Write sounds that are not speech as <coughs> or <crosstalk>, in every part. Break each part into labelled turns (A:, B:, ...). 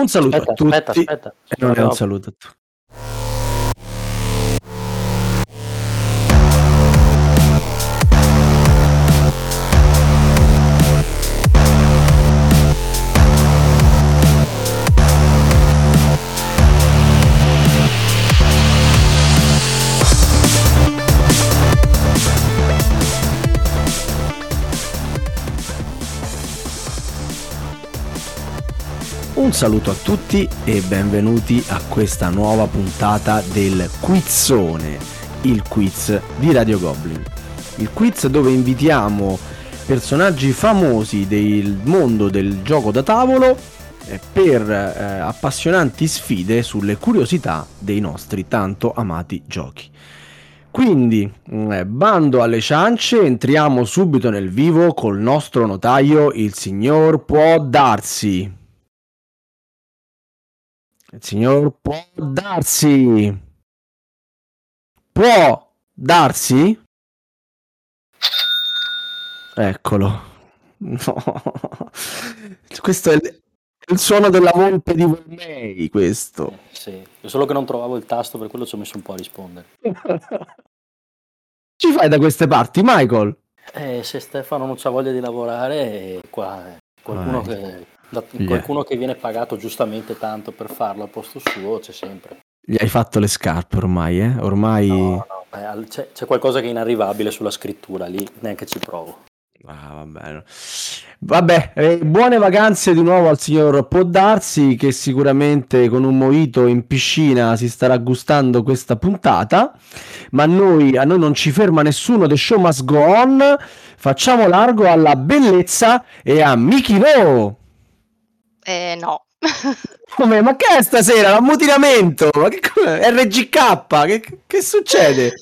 A: Un saluto
B: Aspetta,
A: a tutti.
B: aspetta, aspetta.
A: E non è un saluto a tutti. Un saluto a tutti e benvenuti a questa nuova puntata del Quizzone, il quiz di Radio Goblin. Il quiz dove invitiamo personaggi famosi del mondo del gioco da tavolo eh, per eh, appassionanti sfide sulle curiosità dei nostri tanto amati giochi. Quindi, eh, bando alle ciance, entriamo subito nel vivo col nostro notaio, il signor Può Darsi. Il signor può darsi. Può darsi? Eccolo. No. <laughs> Questo è il, il suono della volpe di Vermei, questo.
B: Sì, solo che non trovavo il tasto, per quello ci ho messo un po' a rispondere. <laughs>
A: Ci fai da queste parti, Michael?
B: Eh, se Stefano non ha voglia di lavorare, qua eh, qualcuno,
A: Vai.
B: che, da-
A: Yeah.
B: qualcuno che viene pagato giustamente tanto per farlo a posto suo c'è sempre.
A: Gli hai fatto le scarpe ormai, eh? Ormai...
B: No, no, al- c'è, c'è qualcosa che è inarrivabile sulla scrittura, lì neanche ci provo.
A: Ah, vabbè. Vabbè, eh, buone vacanze di nuovo al signor Poddarsi che sicuramente con un mojito in piscina si starà gustando questa puntata, ma noi, a noi non ci ferma nessuno, the show must go on, facciamo largo alla bellezza e a Mikino!
C: Eh, no. <laughs>
A: Come, ma che è stasera? L'ammutinamento? Ma che RGK? Che, che succede?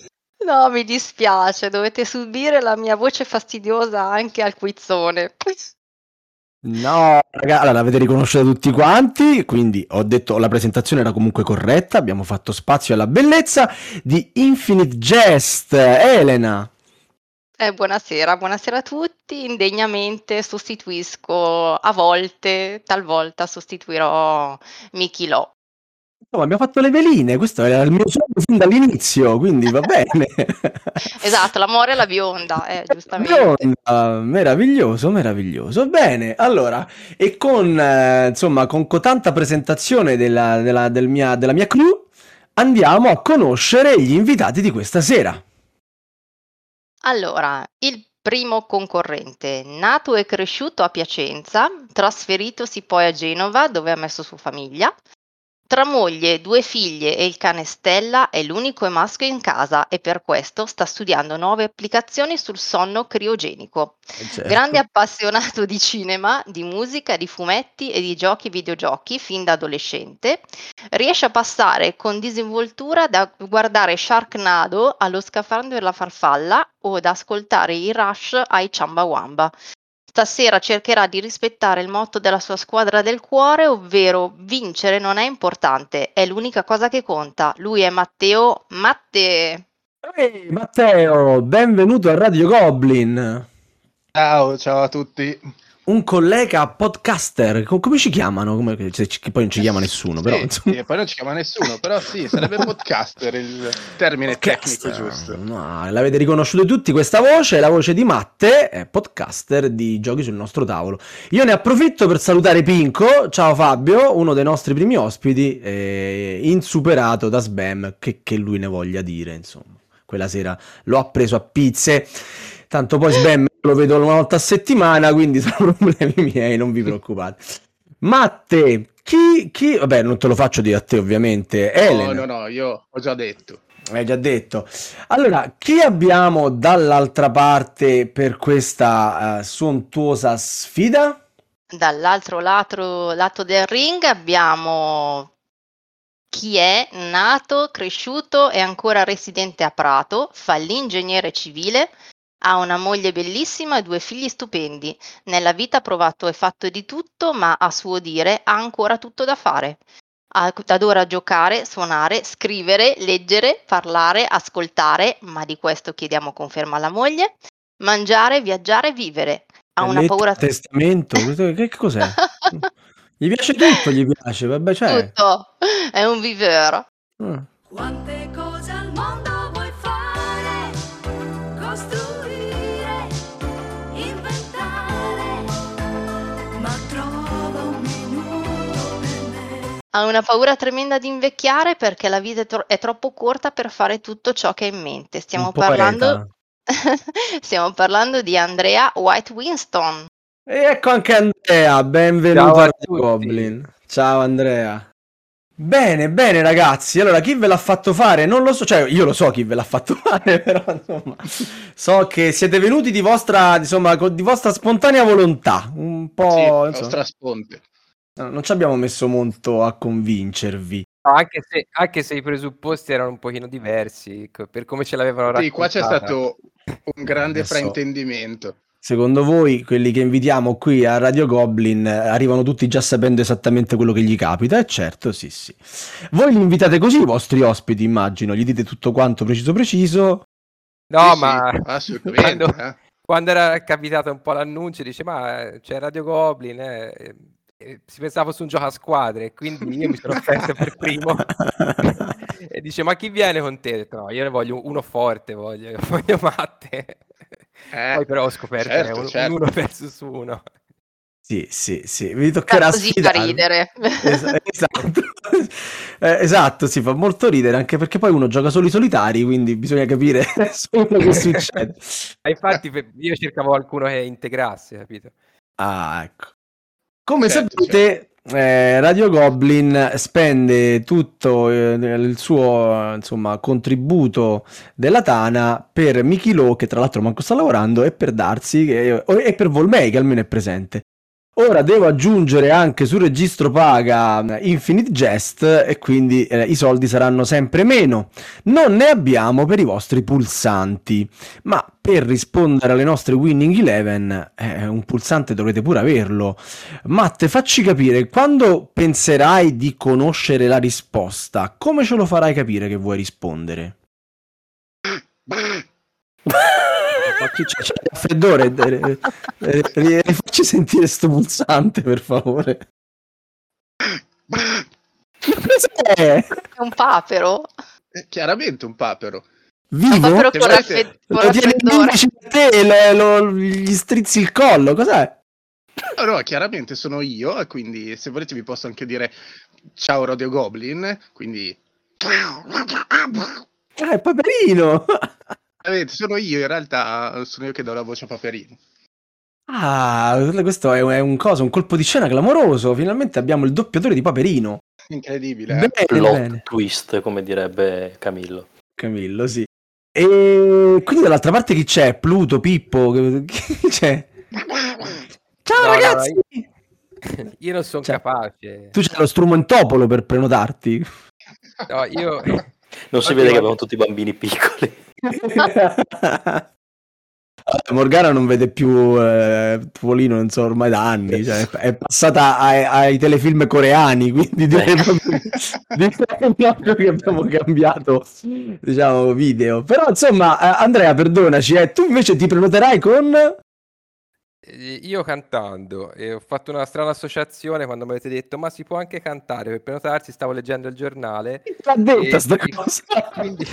C: No, mi dispiace, dovete subire la mia voce fastidiosa anche al quizzone.
A: No, raga, allora l'avete riconosciuta tutti quanti, quindi ho detto la presentazione era comunque corretta, abbiamo fatto spazio alla bellezza di Infinite Jest, Elena.
C: Eh, buonasera, buonasera a tutti. Indegnamente sostituisco a volte, talvolta sostituirò Miki Lo.
A: No, abbiamo fatto le veline, questo era il mio sogno fin dall'inizio, quindi va bene. <laughs>
C: Esatto, l'amore e la bionda, eh, giustamente.
A: Bionda, meraviglioso, meraviglioso. Bene, allora, e con, eh, insomma, con co- tanta presentazione della, della- del mia, della mia crew, andiamo a conoscere gli invitati di questa sera.
C: Allora, il primo concorrente, nato e cresciuto a Piacenza, trasferitosi poi a Genova dove ha messo su famiglia. Tra moglie, due figlie e il cane Stella è l'unico maschio in casa e per questo sta studiando nuove applicazioni sul sonno criogenico.
A: Certo.
C: Grande appassionato di cinema, di musica, di fumetti e di giochi videogiochi fin da adolescente, riesce a passare con disinvoltura da guardare Sharknado allo scafandro della farfalla o da ascoltare i Rush ai Chumbawamba. Stasera cercherà di rispettare il motto della sua squadra del cuore, ovvero vincere non è importante, è l'unica cosa che conta. Lui è Matteo Matte.
A: Ehi, Matteo, benvenuto a Radio Goblin.
D: Ciao, ciao a tutti.
A: Un collega podcaster, co- come ci chiamano? Come- che poi non ci chiama nessuno, però
D: Sì, sì, poi non ci chiama nessuno, però sì, sarebbe podcaster il termine tecnico
A: Podcaster.
D: giusto.
A: No, l'avete riconosciuto tutti questa voce, è la voce di Matte, è podcaster di giochi sul nostro tavolo. Io ne approfitto per salutare Pinco, ciao Fabio, uno dei nostri primi ospiti, eh, insuperato da Sbam, che, che lui ne voglia dire, insomma. Quella sera l'ho appreso a pizze, tanto poi Sbam lo vedo una volta a settimana, quindi <laughs> sono problemi miei, non vi preoccupate. Matte, chi, chi... Vabbè, non te lo faccio dire a te ovviamente, Elena.
D: No, no, no, io ho già detto.
A: Hai già detto. Allora, chi abbiamo dall'altra parte per questa eh, sontuosa sfida?
C: Dall'altro lato, lato del ring abbiamo chi è nato, cresciuto e ancora residente a Prato, fa l'ingegnere civile, ha una moglie bellissima e due figli stupendi. Nella vita ha provato e fatto di tutto, ma a suo dire ha ancora tutto da fare. A- Adora giocare, suonare, scrivere, leggere, parlare, ascoltare, ma di questo chiediamo conferma alla moglie, mangiare, viaggiare, vivere. Ha una
A: Letto,
C: paura
A: testamento, questo- che cos'è? <laughs> Gli piace tutto, gli piace, vabbè, cioè.
C: Tutto. È un vivero.
A: Mm.
E: Quante
C: Ha una paura tremenda di invecchiare perché la vita è, tro- è troppo corta per fare tutto ciò che ha in mente. Stiamo
A: Un
C: parlando, <laughs> stiamo parlando di Andrea White Winston.
A: E ecco anche Andrea, benvenuto
F: Ciao
A: a
F: a.
A: Goblin. Ciao Andrea. Bene, bene ragazzi, allora chi ve l'ha fatto fare? Non lo so, cioè io lo so chi ve l'ha fatto <laughs> fare, però insomma, so che siete venuti di vostra, insomma, di vostra spontanea volontà, un po',
D: Sì,
A: insomma,
D: nostra sponte.
A: Non ci abbiamo messo molto a convincervi.
F: Anche, se, anche se i presupposti erano un pochino diversi per come ce l'avevano
D: Sì, qua c'è
F: raccontata.
D: stato un grande
A: Adesso-
D: fraintendimento.
A: Secondo voi, quelli che invitiamo qui a Radio Goblin, eh, arrivano tutti già sapendo esattamente quello che gli capita? E certo, sì, sì. Voi li invitate così i vostri ospiti, immagino, gli dite tutto quanto preciso preciso.
F: No,
D: Sì, sì,
F: ma
D: assolutamente.
F: quando,
D: eh.
F: quando era capitato un po' l'annuncio, dice ma eh, c'è Radio Goblin, eh, si pensava fosse un gioco a squadre, quindi io mi sono <laughs> offerto per primo. <laughs> e dice ma chi viene con te? Ho detto, no, io ne voglio uno forte, voglio, <laughs> voglio matte.
D: Eh,
F: Poi però ho scoperto che
D: certo,
F: è un, un
D: certo.
F: uno versus uno.
A: Sì, sì, sì, vi toccherà
C: Così fa
A: sfidare.
C: ridere.
A: Es- esatto. Eh, esatto, si fa molto ridere anche perché poi uno gioca solo i solitari, quindi bisogna capire solo che succede.
F: Infatti io cercavo qualcuno che integrasse, capito?
A: Ah, ecco. Come
D: Certo,
A: sapete, eh, Radio Goblin spende tutto eh, il suo insomma, contributo della Tana per Mikilo, che tra l'altro manco sta lavorando, e per Darsi, che- e per Volmei, che almeno è presente. Ora devo aggiungere anche sul registro paga Infinite Jest e quindi eh, i soldi saranno sempre meno. Non ne abbiamo per i vostri pulsanti, ma per rispondere alle nostre Winning Eleven eh, un pulsante dovrete pure averlo. Matte, facci capire, quando penserai di conoscere la risposta, come ce lo farai capire che vuoi rispondere? Ma chi c'è? C'è il raffreddore? Eh, eh, eh, eh, Facci sentire sto pulsante, per favore. Cos'è?
C: È un papero.
D: È chiaramente un papero.
C: Un
A: Vivo?
C: papero
D: Se
C: con,
D: volete-
C: raffreddore.
A: l'indice a te e lo- lo- gli strizzi il collo, cos'è?
D: No, no, chiaramente sono io, e quindi se volete vi posso anche dire ciao Radio Goblin, quindi...
A: Ah, è Paperino!
D: Avete, sono io, in realtà sono io che do la voce a Paperino.
A: Ah, questo è un, è un coso, un colpo di scena clamoroso. Finalmente abbiamo il doppiatore di Paperino.
D: Incredibile, eh?
A: Bene,
B: Plot
A: bene.
B: twist, come direbbe Camillo.
A: Camillo, sì. E quindi dall'altra parte chi c'è? Pluto, Pippo, chi c'è? Ciao
F: No, no,
A: ragazzi! <laughs>
F: Io non sono
A: Cioè,
F: capace.
A: Tu c'hai lo strumentopolo per prenotarti.
F: No, io...
B: Non si vede che abbiamo tutti bambini piccoli.
A: Morgana non vede più eh, Tuolino, non so, ormai da anni, cioè, è passata ai, ai telefilm coreani, <laughs> quindi direi proprio, direi <laughs> <laughs> che abbiamo cambiato, diciamo, video. Però, insomma, eh, Andrea, perdonaci, eh, tu invece ti prenoterai con...
F: Eh, Io cantando, e ho fatto una strana associazione quando mi avete detto ma si può anche cantare? Per prenotarsi, stavo leggendo il giornale.
A: L'ha detta
F: e-
A: sta cosa.
F: quindi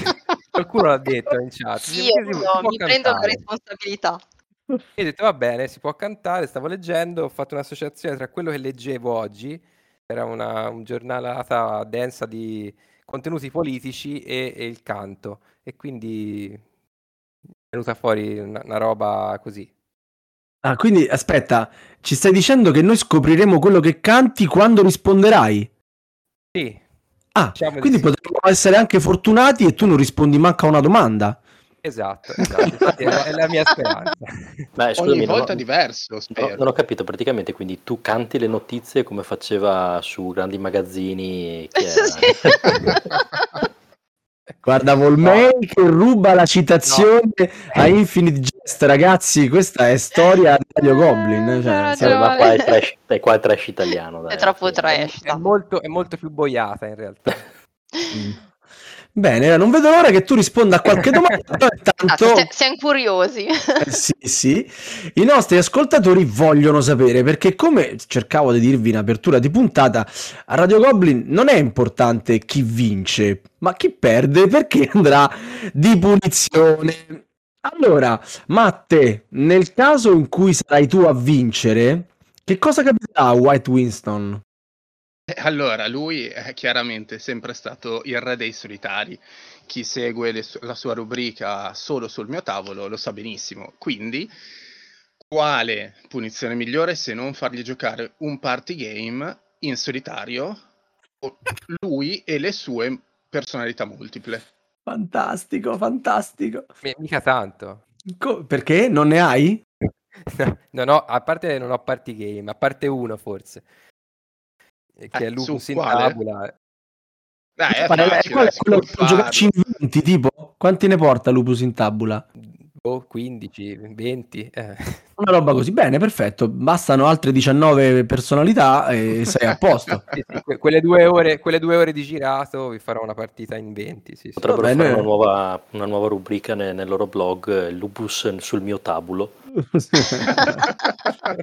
F: qualcuno l'ha detto in chat. si-
C: Io no, mi prendo la
F: cantare.
C: responsabilità.
F: E ho detto va bene, si può cantare, stavo leggendo, ho fatto un'associazione tra quello che leggevo oggi, era una un giornalata densa di contenuti politici e, e il canto e quindi è venuta fuori una, una roba così.
A: Ah, quindi aspetta, ci stai dicendo che noi scopriremo quello che canti quando risponderai?
F: Sì,
A: Ah,
F: Diciamo di
A: quindi
F: sì.
A: potremmo essere anche fortunati e tu non rispondi manco a una domanda.
F: esatto, esatto, è, è la mia speranza. <laughs>
B: Ma scusami,
D: Ogni
B: non ho-
D: volta diverso,
B: no,
D: spero.
B: non ho capito praticamente, quindi tu canti le notizie come faceva su grandi magazzini. Che <laughs> era- <laughs>
A: Guarda Volmei che ruba la citazione a Infinite Jest, ragazzi, questa è storia di Radio Goblin. Cioè,
B: Sì, ma qua è trash, è qua è trash italiano. Dai,
C: È troppo trash.
F: È molto, è molto più boiata in realtà. <laughs>
A: mm. Bene, non vedo l'ora che tu risponda a qualche domanda. <laughs> intanto,
C: Ah, siamo curiosi.
A: Eh, sì, sì, i nostri ascoltatori vogliono sapere perché, come cercavo di dirvi in apertura di puntata, a Radio Goblin non è importante chi vince, ma chi perde perché andrà di punizione. Allora, Matte, nel caso in cui sarai tu a vincere, che cosa capiterà a White Winston?
D: Eh, Allora, lui è chiaramente sempre stato il re dei solitari. Chi segue le su- la sua rubrica solo sul mio tavolo lo sa benissimo. Quindi, quale punizione migliore se non fargli giocare un party game in solitario, o <laughs> lui e le sue personalità multiple?
A: Fantastico, fantastico.
F: Mi- Mica tanto.
A: Co- perché? Non ne hai? <laughs>
F: No, no, a parte non ho party game, a parte uno forse. Eh, Che
D: Eh,
F: è Lupus
D: su
F: in tabula.
D: Dai, è
A: Qual è-
D: facile,
A: qual è
D: si
A: quello
D: può
A: giocarci in 20, tipo? Quanti ne porta Lupus in tabula?
F: Boh, 15, 20. eh. <laughs>
A: Una roba così, bene, perfetto. Bastano altre 19 personalità e <laughs> sei a posto.
F: Sì, sì, que- quelle, due ore, quelle due ore di girato vi farò una partita in 20. Sì, sì.
B: Potrebbero fare una nuova, una nuova rubrica ne- nel, loro blog, eh, Lupus sul mio tabulo. <laughs>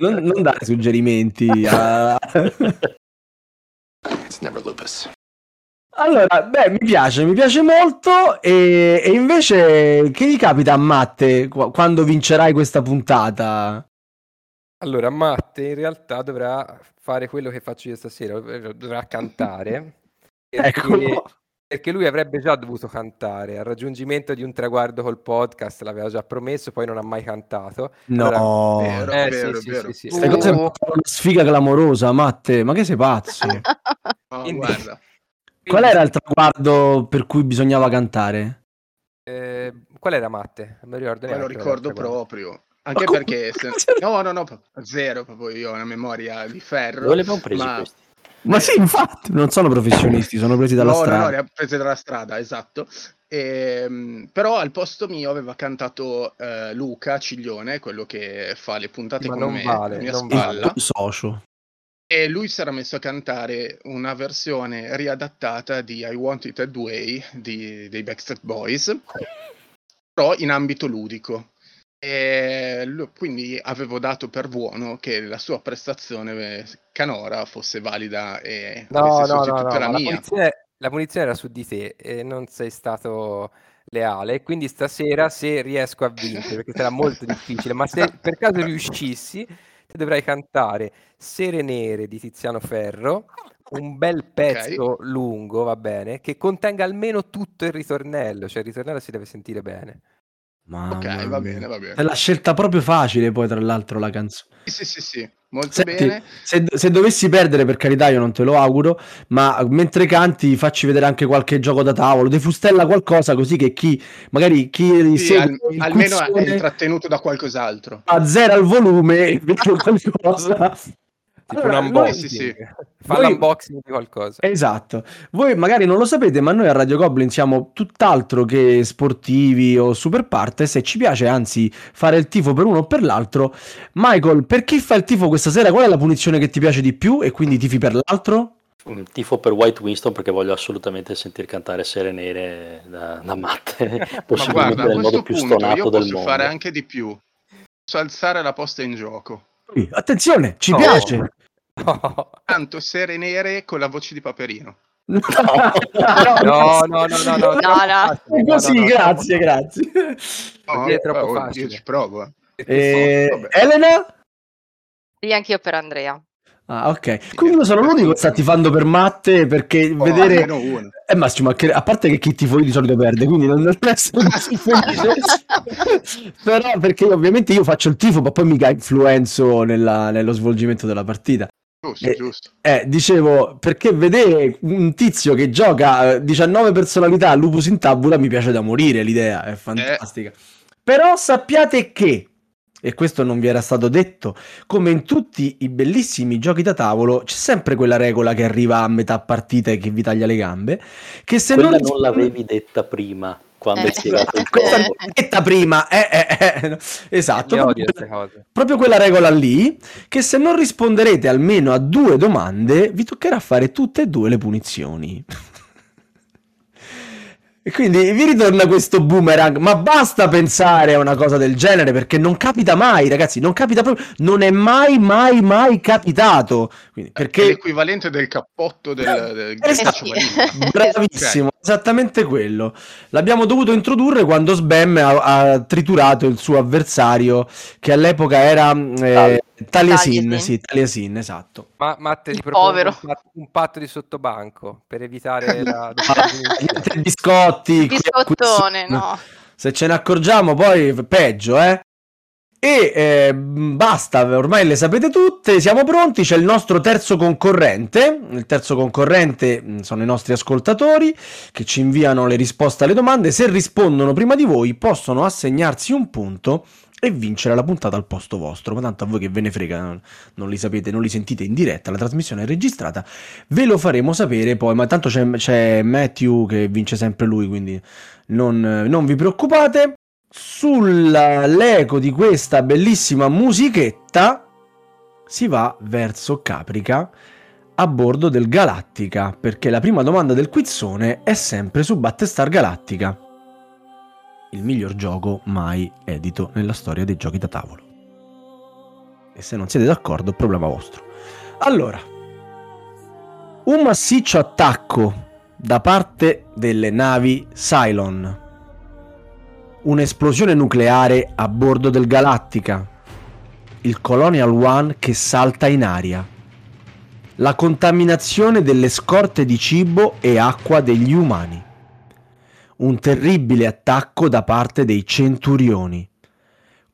A: non, non dare suggerimenti. a-. Allora, beh, mi piace, mi piace molto. E, e invece, che gli capita a Matte qu- quando vincerai questa puntata?
F: Allora, Matte in realtà dovrà fare quello che faccio io stasera, dovrà cantare. <laughs> Perché,
A: Eccolo.
F: perché lui avrebbe già dovuto cantare al raggiungimento di un traguardo col podcast, l'aveva già promesso, poi non ha mai cantato.
A: No,
D: Vero.
F: Eh,
D: vero,
F: sì, sì,
D: vero.
F: sì, sì.
A: queste cose
C: Uh.
A: sono una sfiga clamorosa, Matte. Ma che sei pazzo? <laughs> <laughs>
D: Oh,
F: Quindi-
D: guarda.
A: Qual era il traguardo per cui bisognava cantare?
F: Eh, qual era Matte? Non ricordo
D: Me lo
F: neanche il
D: ricordo proprio. Anche
A: come-
D: perché se... <laughs> no, no, no, zero, proprio io ho una memoria di ferro.
B: Dove li abbiamo presi
D: ma-
B: questi?
A: Ma sì, infatti, non sono professionisti, sono presi dalla
D: no, no,
A: strada.
D: no, le ha prese dalla strada, esatto. Ehm, però al posto mio aveva cantato eh, Luca Ciglione, quello che fa le puntate
F: Ma
D: con
F: non
D: me,
F: vale, non
D: spalla.
A: tuo socio.
D: E lui si era messo a cantare una versione riadattata di I Want It That Way di- dei Backstreet Boys, però in ambito ludico. E quindi avevo dato per buono che la sua prestazione eh, canora fosse valida e
F: No, no, no, no,
D: la mia.
F: punizione, la punizione era su di te e non sei stato leale. Quindi stasera, se riesco a vincere, perché sarà molto difficile, ma se per caso riuscissi, ti dovrai cantare Sere Nere di Tiziano Ferro, un bel pezzo lungo, va bene, che contenga almeno tutto il ritornello, cioè il ritornello si deve sentire bene.
A: Mamma
D: Ok, va bene, va bene.
A: È la scelta proprio facile, poi, tra l'altro, la canzone.
D: Sì, sì, sì, molto
A: Senti,
D: bene.
A: se, se dovessi perdere, per carità, io non te lo auguro, ma mentre canti facci vedere anche qualche gioco da tavolo, defustella qualcosa così che chi, magari chi
D: Sì,
A: segue
D: al- almeno è intrattenuto da qualcos'altro.
A: azzera il volume <laughs> <laughs> qualcosa.
F: Tipo
A: Allora,
F: un
A: noi-
F: unboxing.
D: sì, sì.
F: Fa
A: Voi-
F: l'unboxing di qualcosa.
A: Esatto, voi magari non lo sapete, ma noi a Radio Goblin siamo tutt'altro che sportivi o super partes e ci piace anzi fare il tifo per uno o per l'altro. Michael, per chi fa il tifo questa sera? Qual è la punizione che ti piace di più e quindi tifi per l'altro?
B: Un tifo per White Winston perché voglio assolutamente sentir cantare Sere Nere da, da Matte, <laughs>
D: Ma <laughs>
B: possibilmente
D: guarda, a
B: nel modo più
D: punto
B: stonato
D: io
B: del
D: posso
B: mondo.
D: fare anche di più. Posso alzare la posta in gioco.
A: Attenzione, ci
F: Oh.
A: piace.
F: No,
D: Tanto sere nere con la voce di Paperino. <laughs>
A: No,
F: no, no, no, no, no,
C: No, no.
F: no,
A: Così,
F: no, no,
A: grazie, grazie.
D: No,
F: è troppo
D: oh,
F: facile.
D: Io ci provo. eh.
A: Eh. Elena?
C: Sì, anch'io per Andrea.
A: Ah, ok. Quindi io sono l'unico che sta tifando per Matte perché
D: Oh,
A: vedere... Eh Massimo, che- a parte che chi tifo io di solito perde, quindi non non essere <laughs> felice. <laughs> Però perché ovviamente io faccio il tifo, ma poi mica influenzo nella- nello svolgimento della partita.
D: Giusto,
A: Eh,
D: giusto.
A: Eh, dicevo, perché vedere un tizio che gioca eh, 19 personalità a Lupus in tabula mi piace da morire, l'idea è fantastica. Però sappiate che, e questo non vi era stato detto, come in tutti i bellissimi giochi da tavolo, c'è sempre quella regola che arriva a metà partita e che vi taglia le gambe, che se
B: Quella
A: non...
B: non l'avevi detta prima, quando
C: Eh.
B: hai spiegato il <laughs>
A: Questa
B: gioco.
A: l'ho detta prima, eh, eh, eh, esatto,
F: Mi
A: proprio,
F: odio queste cose.
A: proprio quella regola lì, che se non risponderete almeno a due domande, vi toccherà fare tutte e due le punizioni. E quindi vi ritorna questo boomerang, ma basta pensare a una cosa del genere perché non capita mai, ragazzi, non capita proprio, non è mai, mai, mai capitato. Quindi,
D: È
A: perché
D: l'equivalente del cappotto del, del
A: Esatto.
D: ghiaccio marino.
A: Bravissimo, esattamente quello. L'abbiamo dovuto introdurre quando Sbam ha, ha triturato il suo avversario, che all'epoca era eh, Taliesin. Sì, Taliesin, esatto.
F: Ma Matte ti
C: povero.
F: un patto, un patto di sottobanco per evitare <laughs> la
A: Niente biscotti.
C: Biscottone, no.
A: Se ce ne accorgiamo poi peggio, eh. E eh, basta, ormai le sapete tutte, siamo pronti, c'è il nostro terzo concorrente, il terzo concorrente mh, sono i nostri ascoltatori che ci inviano le risposte alle domande, se rispondono prima di voi possono assegnarsi un punto e vincere la puntata al posto vostro, ma tanto a voi che ve ne frega, non- li sapete, non li sentite in diretta, la trasmissione è registrata, ve lo faremo sapere poi, ma tanto c'è, c'è Matthew che vince sempre lui, quindi non, non vi preoccupate. Sull'eco di questa bellissima musichetta si va verso Caprica a bordo del Galattica, perché la prima domanda del quizzone è sempre su Battestar Galactica, il miglior gioco mai edito nella storia dei giochi da tavolo. E se non siete d'accordo, problema vostro. Allora, un massiccio attacco da parte delle navi Cylon. Un'esplosione nucleare a bordo del Galattica. Il Colonial One che salta in aria. La contaminazione delle scorte di cibo e acqua degli umani. Un terribile attacco da parte dei Centurioni.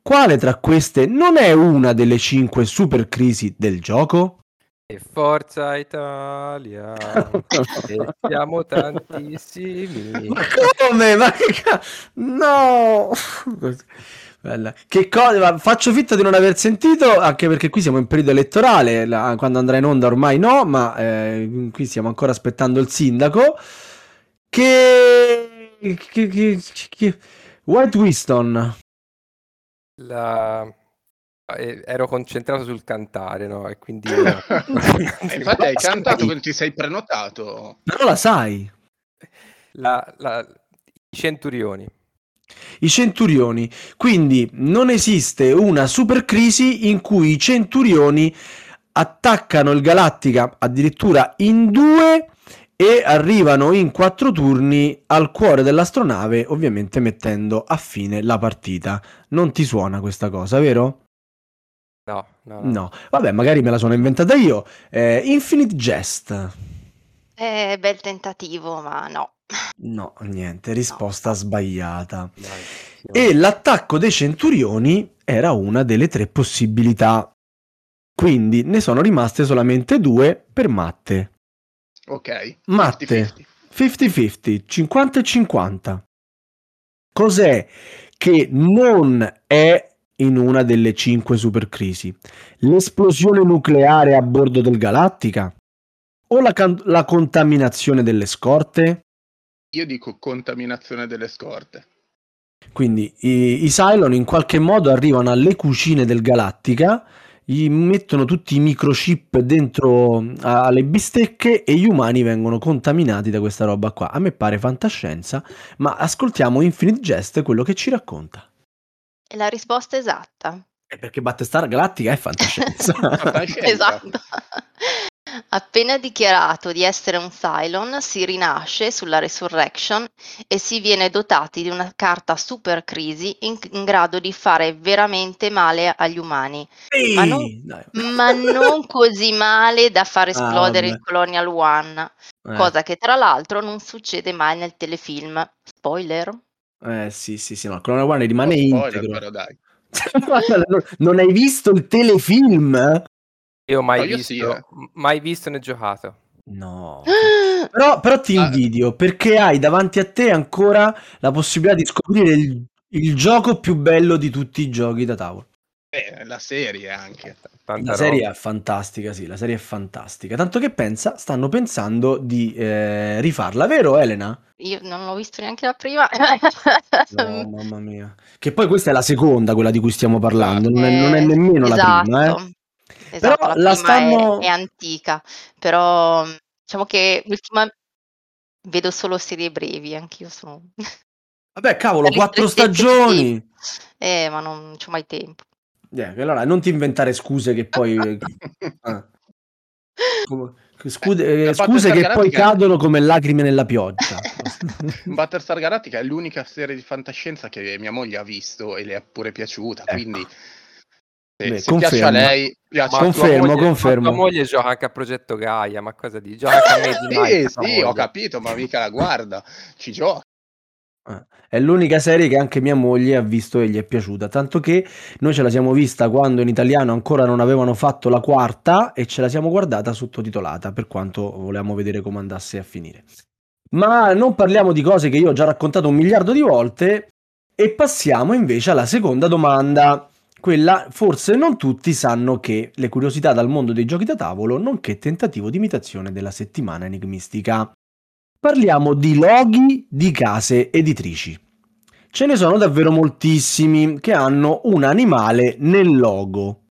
A: Quale tra queste non è una delle cinque supercrisi del gioco?
F: E Forza Italia, <laughs> e siamo tantissimi.
A: Ma come? Ma che ca- No! Bella. Che cosa? Faccio finta di non aver sentito, anche perché qui siamo in periodo elettorale, la- quando andrà in onda ormai no, ma eh, qui stiamo ancora aspettando il sindaco. Che... White Winston.
F: La- eh, Ero concentrato sul cantare, no? E quindi... <laughs>
D: E infatti hai cantato quando ti sei prenotato.
A: Però la sai.
F: la- la- I centurioni.
A: I centurioni. Quindi non esiste una supercrisi in cui i centurioni attaccano il Galattica addirittura in due e arrivano in quattro turni al cuore dell'astronave, ovviamente mettendo a fine la partita. Non ti suona questa cosa, vero?
F: No, no, no.
A: No. Vabbè, magari me la sono inventata io. Eh, Infinite Jest.
C: Eh, bel tentativo, ma no.
A: No, niente, risposta sbagliata.
F: Dai, sì,
A: E l'attacco dei centurioni era una delle tre possibilità. Quindi ne sono rimaste solamente due per matte.
D: Ok.
A: Matte.
D: 50-50.
A: 50-50, 50 e 50. Cos'è che non è in una delle cinque supercrisi? L'esplosione nucleare a bordo del Galattica? O la, can- la contaminazione delle scorte?
D: Io dico contaminazione delle scorte.
A: Quindi i, i Cylon in qualche modo arrivano alle cucine del Galattica, gli mettono tutti i microchip dentro alle bistecche e gli umani vengono contaminati da questa roba qua. A me pare fantascienza, ma ascoltiamo Infinite Jest quello che ci racconta.
C: È la risposta esatta.
A: È perché Battestar Galattica è fantascienza. <laughs>
D: Fantascienza.
C: Esatto. Appena dichiarato di essere un Cylon, si rinasce sulla Resurrection e si viene dotati di una carta super crisi in, in grado di fare veramente male agli umani,
A: Ehi,
C: Ma non- ma non così male da far esplodere
A: Ah,
C: il Colonial One,
A: Eh,
C: cosa che tra l'altro non succede mai nel telefilm. Spoiler?
A: eh, sì, sì, sì, no, il Colonel One rimane
D: Oh, spoiler,
A: integro.
D: però <laughs>
A: non hai visto il telefilm?
F: Io mai
D: No, io
F: visto,
D: sì, eh.
F: mai visto né giocato.
A: No. <gasps> Però, però ti
D: Ah.
A: invidio perché hai davanti a te ancora la possibilità di scoprire il, il gioco più bello di tutti i giochi da tavolo.
D: Eh, la serie anche.
F: Tanta
A: La serie
F: roba.
A: è fantastica, sì, la serie è fantastica. Tanto che pensa, stanno pensando di eh, rifarla, vero Elena?
C: Io non l'ho visto neanche la prima.
A: No, mamma mia. Che poi questa è la seconda, quella di cui stiamo parlando, non è, non è
C: Eh,
A: nemmeno la prima, eh.
C: Esatto.
A: Però
C: la
A: la
C: prima è-
A: stanno-
C: è, antica, però diciamo che ultima- vedo solo serie brevi, anch'io sono...
A: Vabbè, cavolo, <laughs> quattro stagioni.
C: Eh, ma non c'ho mai tempo.
A: Eh, allora, non ti inventare scuse che poi... <laughs> ah. Come- scude- eh,
D: Beh,
A: scuse che poi cadono come lacrime nella pioggia. <laughs>
D: Battlestar Galactica è l'unica serie di fantascienza che mia moglie ha visto e le è pure piaciuta,
A: Ecco.
D: quindi se,
A: Beh,
D: se piace a
A: confermo.
D: lei, piace
F: Ma
D: a
F: tua
A: Confermo,
F: moglie-
A: confermo.
F: Tua moglie gioca anche a Progetto Gaia, ma cosa di? Gioca a Made <laughs>
D: Sì, sì, ho capito, ma mica la guarda, ci gioca.
A: È l'unica serie che anche mia moglie ha visto e gli è piaciuta, tanto che noi ce la siamo vista quando in italiano ancora non avevano fatto la quarta e ce la siamo guardata sottotitolata, per quanto volevamo vedere come andasse a finire. Ma non parliamo di cose che io ho già raccontato un miliardo di volte e passiamo invece alla seconda domanda. Quella forse non tutti sanno che le curiosità dal mondo dei giochi da tavolo, nonché tentativo di imitazione della settimana enigmistica. Parliamo di loghi di case editrici. Ce ne sono davvero moltissimi che hanno un animale nel logo.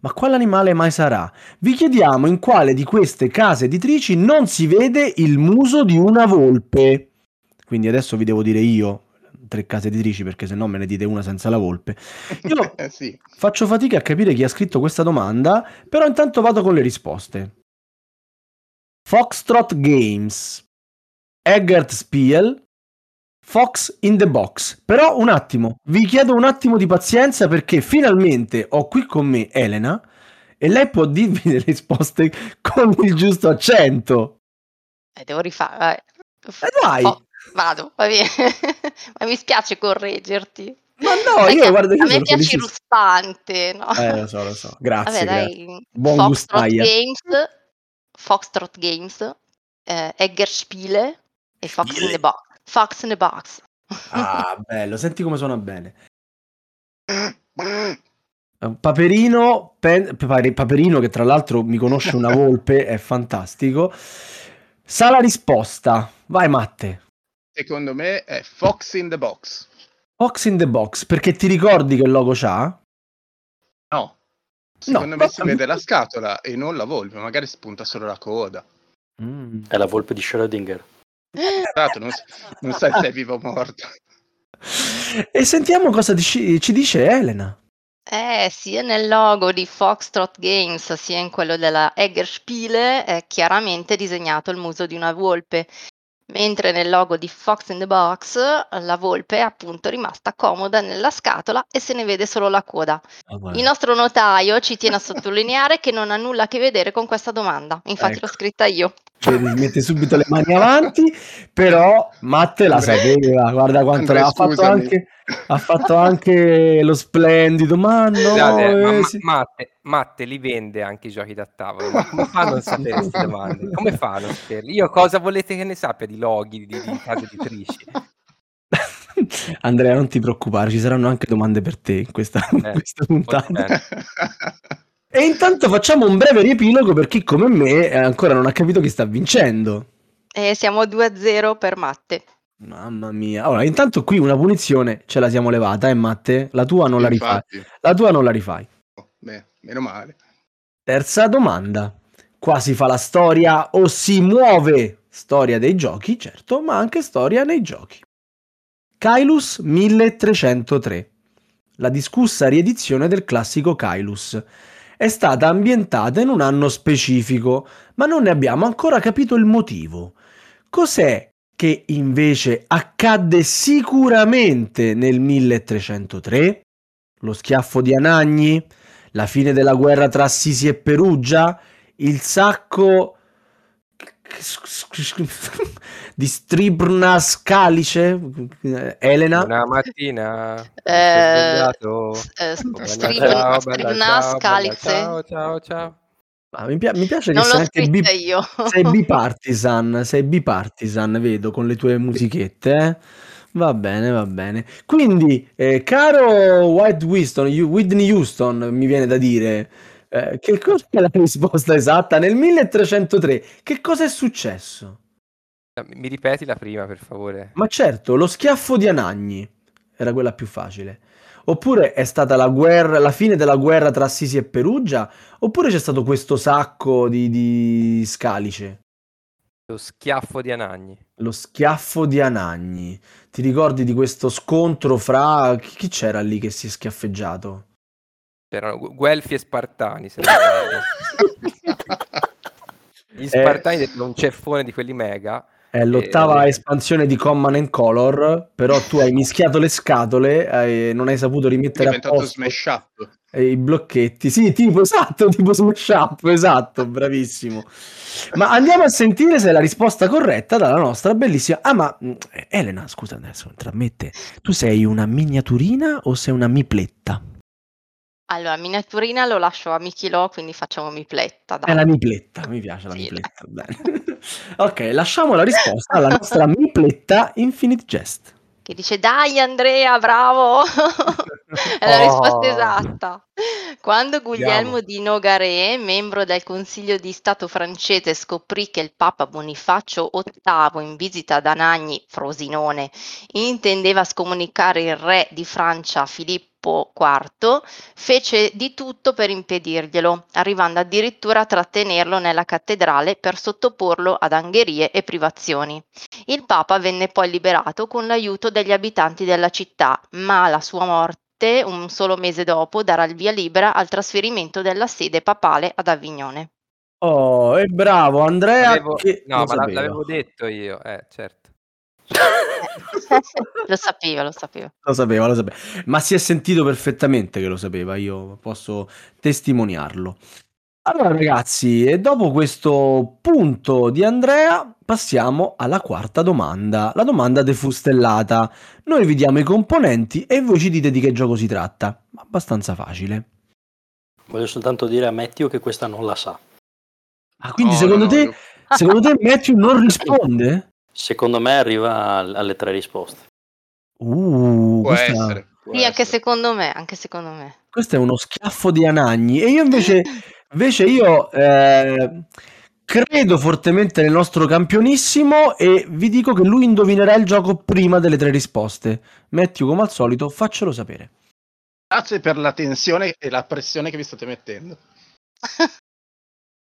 A: Ma quale animale mai sarà? Vi chiediamo in quale di queste case editrici non si vede il muso di una volpe. Quindi adesso vi devo dire io tre case editrici perché se no me ne dite una senza la volpe. Io <laughs>
D: Eh, sì.
A: faccio fatica a capire chi ha scritto questa domanda, però intanto vado con le risposte. Foxtrot Games, Eggert Spiel, Fox in the Box. Però un attimo, vi chiedo un attimo di pazienza perché finalmente ho qui con me Elena e lei può dirvi le risposte con il giusto accento.
C: Eh, devo rifare.
A: Eh, dai!
C: Oh, vado, va bene. <laughs> ma mi spiace correggerti.
A: Ma no,
C: Perché
A: io guarda, io
C: a me piace ruspante, no?
A: Eh, lo so, lo so. Grazie,
C: Vabbè,
A: grazie.
C: dai.
A: Buon
C: Foxtrot. Games, Foxtrot Games, eh, Eggerspiele e Fox in
A: Spiele.
C: the Box. Fox in the Box.
A: Ah, <laughs> bello, senti come suona bene. <laughs> Paperino, Pen- Paperino che tra l'altro mi conosce una volpe, è fantastico. Sa la risposta. Vai Matte.
D: Secondo me è Fox in the Box.
A: Fox in the box, perché ti ricordi che logo c'ha?
D: No. Secondo
A: No.
D: me si vede la scatola e non la volpe, magari spunta solo la coda.
A: Mm.
B: È la volpe di Schrödinger.
D: Esatto, non, non sai se è vivo o morto.
A: E sentiamo cosa dici- ci dice Elena.
C: Eh, sia nel logo di Foxtrot Games sia in quello della Eggerspiele è chiaramente disegnato il muso di una volpe, mentre nel logo di Fox in the Box la volpe è appunto rimasta comoda nella scatola e se ne vede solo la coda. Il nostro notaio ci tiene a sottolineare che non ha nulla a che vedere con questa domanda, infatti
A: Ecco.
C: l'ho scritta io.
A: Vedi, mette subito le mani avanti, però Matte la <laughs> sapeva, guarda quanto
D: Andrea,
A: l'ha fatto anche, ha fatto anche lo splendido, ma no,
F: Scusate, ma
A: eh,
F: Ma-
A: sì.
F: Matte, Matte li vende anche i giochi da tavolo, ma come fa a non sapere queste domande? Come fa a non saperli? Io cosa volete che ne sappia di loghi, di, di case editrici? <laughs>
A: Andrea, non ti preoccupare, ci saranno anche domande per te in questa, in
F: Eh,
A: questa puntata. E intanto facciamo un breve riepilogo per chi come me eh, ancora non ha capito chi sta vincendo.
C: E siamo 2-0 per Matte.
A: Mamma mia. Allora, intanto qui una punizione ce la siamo levata, eh Matte? La tua non la rifai.
D: Infatti.
A: La tua non la rifai.
D: Beh, meno male.
A: Terza domanda. Qua si fa la storia o si muove storia dei giochi, certo, ma anche storia nei giochi. Kailus 1303. La discussa riedizione del classico Kailus. È stata ambientata in un anno specifico, ma non ne abbiamo ancora capito il motivo. Cos'è che invece accadde sicuramente nel 1303? Lo schiaffo di Anagni? La fine della guerra tra Sisi e Perugia? Il sacco <laughs> di Stribna Scalice? Elena?
F: Una mattina
C: Eh. Eh, Stribna Scalice.
F: Ciao, ciao, ciao.
A: Ah, mi, pia- mi piace che
C: Non
A: sei
C: l'ho
A: anche bi-
C: io.
A: sei <laughs> bipartisan, sei bipartisan, vedo, con le tue musichette, eh? Va bene, va bene. Quindi, eh, caro White Winston, Whitney Houston, mi viene da dire, eh, che cosa è <laughs> la risposta esatta? Nel 1303, che cosa è successo?
F: Mi ripeti la prima, per favore?
A: Ma certo, lo schiaffo di Anagni era quella più facile. Oppure è stata la guerra, la fine della guerra tra Assisi e Perugia? Oppure c'è stato questo sacco di, di Scalice?
F: Lo schiaffo di Anagni.
A: Lo schiaffo di Anagni. Ti ricordi di questo scontro fra... Chi c'era lì che si è schiaffeggiato?
F: C'erano Gu- Guelfi e Spartani. se. <laughs> Gli Spartani eh, un ceffone di quelli mega.
A: È l'ottava
F: Eh,
A: espansione di Command and Color, però tu hai mischiato le scatole e non hai saputo rimettere a posto
D: smash up.
A: i blocchetti. Sì, tipo <laughs> esatto, tipo smash up, esatto, bravissimo. Ma andiamo a sentire se è la risposta corretta dalla nostra bellissima... Ah, ma mh, Elena, scusa adesso, tra me e te, tu sei una miniaturina o sei una mipletta?
C: Allora, miniaturina lo lascio a Michilò, quindi facciamo mipletta.
A: È
C: Dai.
A: la mipletta, mi piace la
C: Sì,
A: mipletta. Bene. <laughs> ok, lasciamo la risposta alla nostra mipletta Infinite Jest.
C: Che dice dai Andrea, bravo! <laughs> È la risposta
F: Oh.
C: esatta. Quando Guglielmo
F: Andiamo.
C: di Nogaret, membro del Consiglio di Stato francese, scoprì che il Papa Bonifacio VIII, in visita ad Anagni, Frosinone, intendeva scomunicare il re di Francia Filippo IV, fece di tutto per impedirglielo, arrivando addirittura a trattenerlo nella cattedrale per sottoporlo ad angherie e privazioni. Il Papa venne poi liberato con l'aiuto degli abitanti della città, ma alla sua morte, un solo mese dopo, darà il via libera al trasferimento della sede papale ad Avignone.
A: Oh, e bravo Andrea
F: L'avevo-
A: che
F: No, ma la- l'avevo detto io, eh, certo. <laughs>
C: lo sapeva, lo sapeva.
A: Lo sapeva, lo sapeva. Ma si è sentito perfettamente che lo sapeva, io posso testimoniarlo. Allora ragazzi, e dopo questo punto di Andrea, passiamo alla quarta domanda, la domanda defustellata. Noi vi diamo i componenti e voi ci dite di che gioco si tratta. Abbastanza facile.
B: Voglio soltanto dire a Matthew che questa non la sa.
A: Ah, quindi
D: No,
A: secondo
D: no,
A: te,
D: io-
A: secondo te Matthew non risponde?
B: Secondo me arriva al- alle tre risposte.
A: Uh,
D: Può
A: questa,
D: essere. può
C: Sì, anche secondo me, anche secondo me.
A: questo è uno schiaffo di Anagni. E io invece <laughs> Invece io eh, credo fortemente nel nostro campionissimo e vi dico che lui indovinerà il gioco prima delle tre risposte. Matthew, come al solito, faccelo sapere.
D: Grazie per la tensione e la pressione che vi state mettendo. <laughs>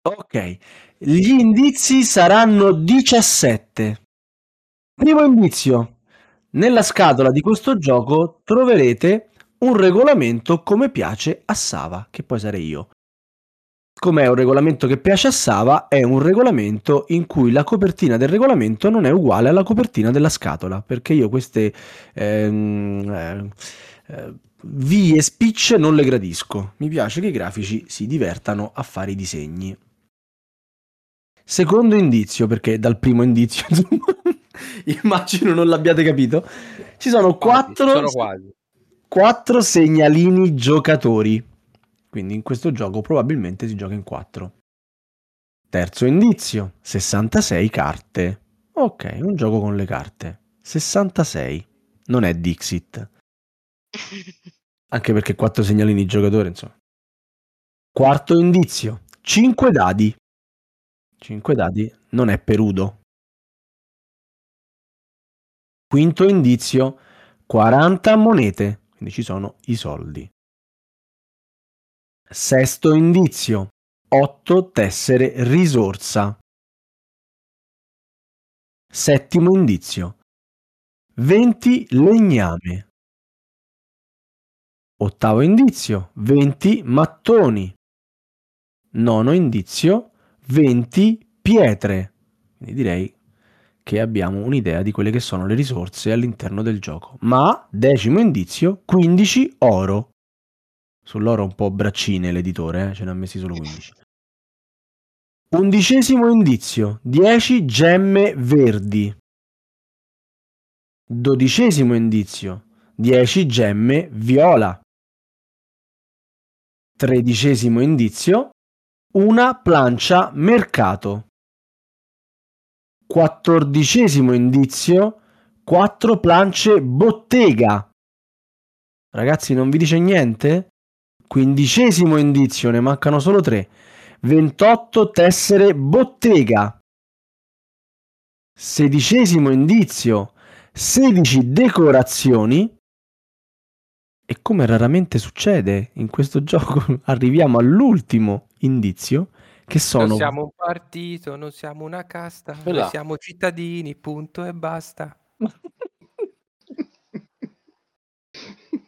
A: Ok, gli indizi saranno 17. Primo indizio. Nella scatola di questo gioco troverete un regolamento come piace a Sava, che poi sarei io. Com'è un regolamento che piace a Sava? È un regolamento in cui la copertina del regolamento non è uguale alla copertina della scatola, perché io queste ehm, eh, eh, vie speech non le gradisco. Mi piace che i grafici si divertano a fare i disegni. Secondo indizio, perché dal primo indizio, <laughs> <laughs> immagino non l'abbiate capito, ci sono
F: Quasi,
A: quattro, quattro segnalini giocatori. Quindi in questo gioco probabilmente si gioca in quattro. Terzo indizio, 66 carte. Ok, un gioco con le carte. 66. Non è Dixit. <laughs> Anche perché quattro segnalini giocatori, insomma. Quarto indizio, 5 dadi. 5 dadi non è Perudo. Quinto indizio, 40 monete, quindi ci sono i soldi. Sesto indizio, 8 tessere risorsa. Settimo indizio, 20 legname. Ottavo indizio, 20 mattoni. Nono indizio, 20 pietre. Quindi direi che abbiamo un'idea di quelle che sono le risorse all'interno del gioco. Ma, decimo indizio, 15 oro. Sull'oro un po' braccine l'editore, eh? ce ne ha messi solo 15. Undicesimo indizio, 10 gemme verdi. Dodicesimo indizio, 10 gemme viola. Tredicesimo indizio, una plancia mercato. Quattordicesimo indizio, quattro plance bottega. Ragazzi, non vi dice niente? Quindicesimo indizio, ne mancano solo tre. 28 tessere bottega. Sedicesimo indizio, 16 decorazioni. E come raramente succede in questo <laughs> gioco, arriviamo all'ultimo indizio, Che sono?
F: Non siamo un partito, non siamo una casta, noi siamo cittadini, punto e basta. <laughs>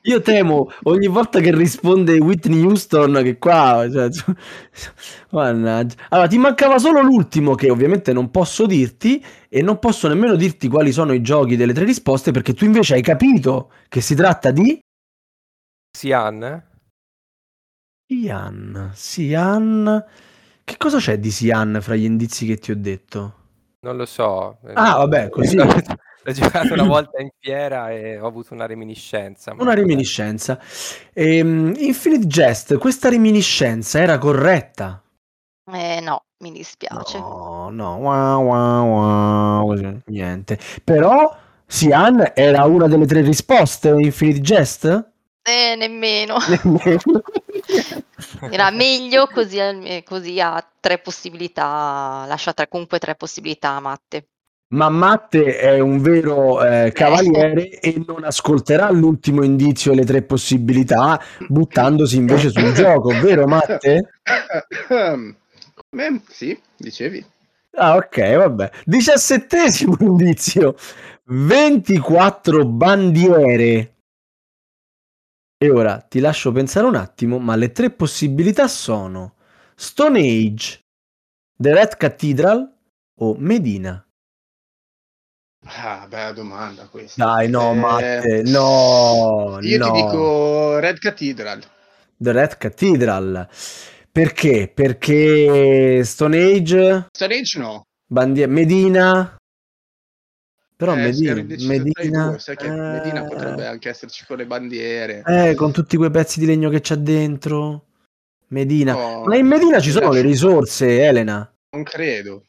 A: Io temo ogni volta che risponde Whitney Houston che qua... cioè, mannaggia. Allora, ti mancava solo l'ultimo che ovviamente non posso dirti e non posso nemmeno dirti quali sono i giochi delle tre risposte perché tu invece hai capito che si tratta di...
F: Sian?
A: Sian. Sian... Che cosa c'è di Sian fra gli indizi che ti ho detto?
F: Non lo so.
A: Ah, vabbè, così. <laughs>
F: L'ho giocato una volta in fiera e ho avuto una reminiscenza. ma
A: Una reminiscenza. Ehm, Infinite Jest, questa reminiscenza era corretta?
C: Eh, no, mi dispiace.
A: No, no, wow, wow, wow, niente. Però Sian era una delle tre risposte Infinite Jest?
C: Eh, nemmeno. <laughs> Era meglio così, così ha tre possibilità, lascia tre- comunque tre possibilità a Matte.
A: Ma Matte è un vero eh, cavaliere e non ascolterà l'ultimo indizio e le tre possibilità, buttandosi invece sul <coughs> gioco, vero Matte?
D: Come? Sì, dicevi.
A: Ah, ok, vabbè. Diciassettesimo indizio. 24 bandiere. E ora ti lascio pensare un attimo, ma le tre possibilità sono Stone Age, The Red Cathedral o Medina.
D: Ah, bella domanda questa.
A: Dai, no,
D: Eh,
A: Matte, no,
D: Io
A: no.
D: ti dico Red Cathedral.
A: The Red Cathedral. Perché? Perché Stone Age,
D: Stone Age no.
A: bandiere, Medina. Però
D: Eh,
A: Medina, Medina,
D: sai che Medina
A: eh,
D: potrebbe anche esserci con le bandiere.
A: Eh, con tutti quei pezzi di legno che c'ha dentro. Medina.
D: Oh,
A: Ma in Medina ci sono le risorse, Elena.
D: Non credo.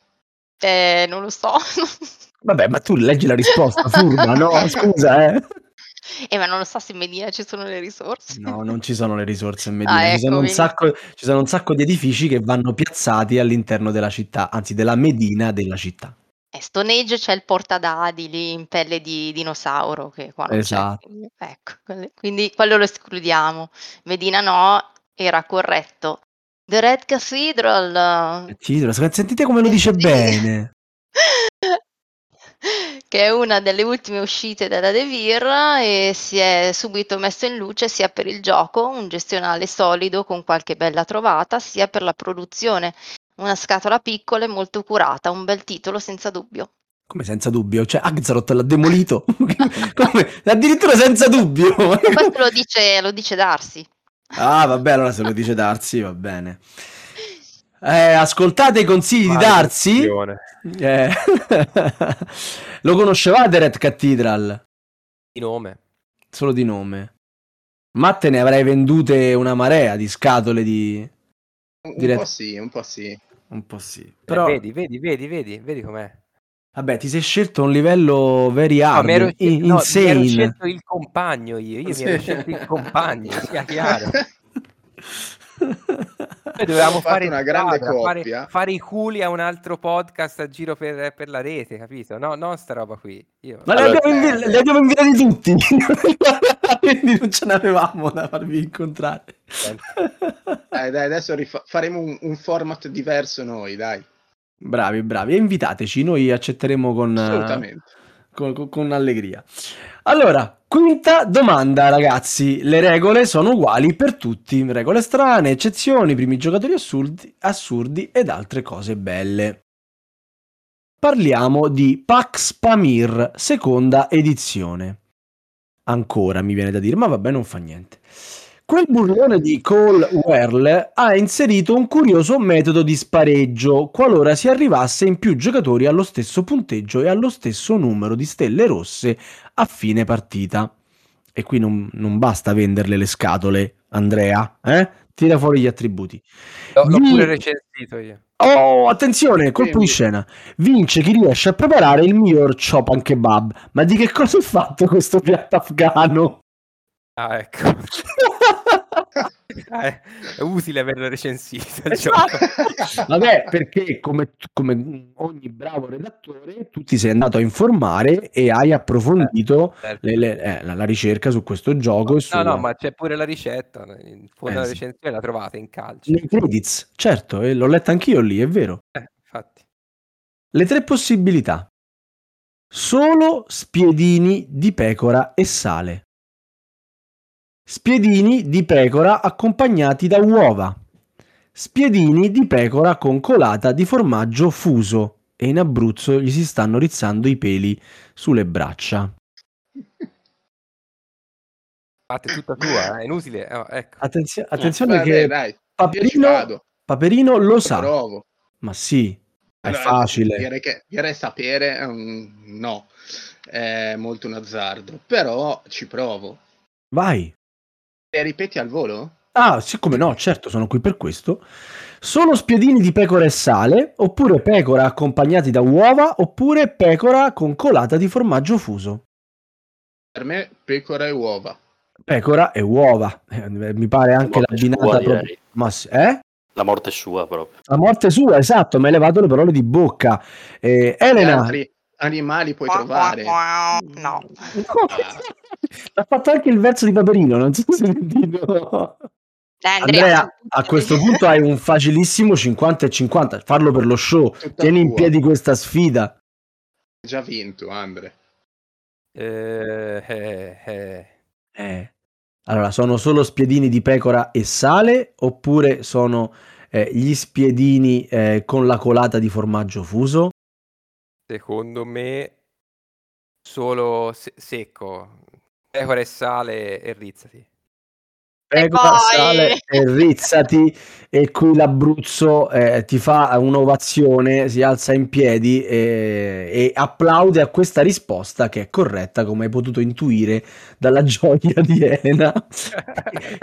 C: Eh, non lo so. <laughs>
A: Vabbè, ma tu leggi la risposta, furba, no? <laughs> Scusa, eh.
C: Eh, ma non lo so se in Medina ci sono le risorse.
A: No, non ci sono le risorse in Medina.
C: Ah,
A: ci, sono sacco, ci sono un sacco di edifici che vanno piazzati all'interno della città, anzi della Medina della città.
C: Eh, Stone Age c'è il portadadi lì in pelle di dinosauro che qua non c'è,
A: Esatto.
C: quindi- Ecco, quindi quello lo escludiamo. Medina no, era corretto. The Red Cathedral,
A: Titolo, sentite come lo dice
C: Sì.
A: bene. <laughs>
C: che è una delle ultime uscite della De Vir e si è subito messo in luce sia per il gioco, un gestionale solido con qualche bella trovata, sia per la produzione. Una scatola piccola e molto curata, un bel titolo senza dubbio.
A: Come senza dubbio, cioè Axaroth l'ha demolito. <laughs> come? Addirittura senza dubbio.
C: Questo lo dice, lo dice Darsi.
A: ah, vabbè, allora se lo dice Darsi, va bene. Eh, ascoltate i consigli di Darsi. Eh, <laughs> lo conoscevate Red Cathedral?
F: Di nome.
A: Solo di nome. Ma te ne avrai vendute una marea di scatole di...
D: Un,
A: Direi-
D: po' sì, un po' sì.
A: Un po' sì.
F: Però...
A: Però,
F: vedi, vedi, vedi, vedi, vedi com'è.
A: vabbè, ti sei scelto un livello very
F: No,
A: hard,
F: mi ero,
A: in-
F: no, mi
A: insane.
F: ero scelto il compagno io, io
A: Sì.
F: mi ero scelto il compagno, sia chiaro. <laughs> Noi dovevamo fare
D: una grande
F: squadra, fare,
D: coppia.
F: fare i culi a un altro podcast a giro per, per la rete, capito? No, non sta roba qui. Io...
A: Ma li,
B: Allora,
A: abbiamo invi-
D: eh,
A: abbiamo invitati tutti, <laughs> quindi non ce n'avevamo da farvi incontrare.
D: Dai, dai, adesso rifa- faremo un, un format diverso noi, dai.
A: Bravi, bravi, e invitateci, noi accetteremo con, eh,
D: Assolutamente.
A: Con, con- con allegria. Allora, quinta domanda, ragazzi. Le regole sono uguali per tutti. Regole strane, eccezioni, primi giocatori assurdi, assurdi ed altre cose belle. Parliamo di Pax Pamir, seconda edizione. Ancora mi viene da dire, ma vabbè, non fa niente. Quel burlone di Cole Werle ha inserito un curioso metodo di spareggio qualora si arrivasse in più giocatori allo stesso punteggio e allo stesso numero di stelle rosse a fine partita. E qui non, non basta venderle le scatole, Andrea, eh? Tira fuori gli attributi.
F: L'ho, l'ho pure recensito io.
A: Oh, attenzione, colpo di scena. Vince chi riesce a preparare il miglior chop and kebab. Ma di che cosa è fatto questo piatto afghano?
F: Ah, ecco. <laughs> Eh, è utile averlo recensito.
A: Esatto. Vabbè, perché come, come ogni bravo redattore, tu ti sei andato a informare e hai approfondito
F: Certo.
A: le- le- eh, la, la ricerca su questo gioco
F: No,
A: sulla-
F: no, ma c'è pure la ricetta. In fondo
A: Eh,
F: la
A: sì.
F: recensione la trovate in calcio.
A: nei credits, certo, e l'ho letta anch'io lì, è vero.
F: Eh, infatti.
A: Le tre possibilità. Solo spiedini di pecora e sale. Spiedini di pecora accompagnati da uova. Spiedini di pecora con colata di formaggio fuso. E in Abruzzo gli si stanno rizzando i peli sulle braccia.
F: Fate tutta tua, è inutile. Oh, ecco.
A: Attenzio- attenzione
D: Vabbè,
A: che
D: ci
A: Paperino, Paperino lo sa.
D: provo.
A: Ma sì, è
D: Allora,
A: facile.
D: Direi che direi sapere è un no, è molto un azzardo, però ci provo.
A: Vai.
D: E ripeti al volo?
A: Ah, siccome no, certo, sono qui per questo. Solo spiedini di pecora e sale, oppure pecora accompagnati da uova, oppure pecora con colata di formaggio fuso.
D: Per me pecora e uova.
A: Pecora e uova. Eh, mi pare anche la binata proprio. Ma eh?
B: La morte sua proprio.
A: La morte sua, esatto, mi hai levato le parole di bocca. Eh, Elena,
D: altri animali puoi
C: Qua,
D: trovare?
C: qua, qua. No. <laughs>
A: ha fatto anche il verso di Paperino, non so se sentito.
C: Eh, Andrea,
A: Andrea, a questo punto hai un facilissimo 50 e 50. Farlo per lo show.
D: Tutta
A: Tieni in piedi questa sfida.
D: Già vinto, Andre.
F: Eh, eh, eh.
A: Eh. Allora, sono solo spiedini di pecora e sale oppure sono eh, gli spiedini eh, con la colata di formaggio fuso?
F: Secondo me solo se- secco. Pecora e sale e rizzati.
A: Pecora,
C: poi?
A: sale e rizzati e qui l'Abruzzo eh, ti fa un'ovazione, si alza in piedi e, e applaude a questa risposta che è corretta come hai potuto intuire dalla <laughs> gioia di Elena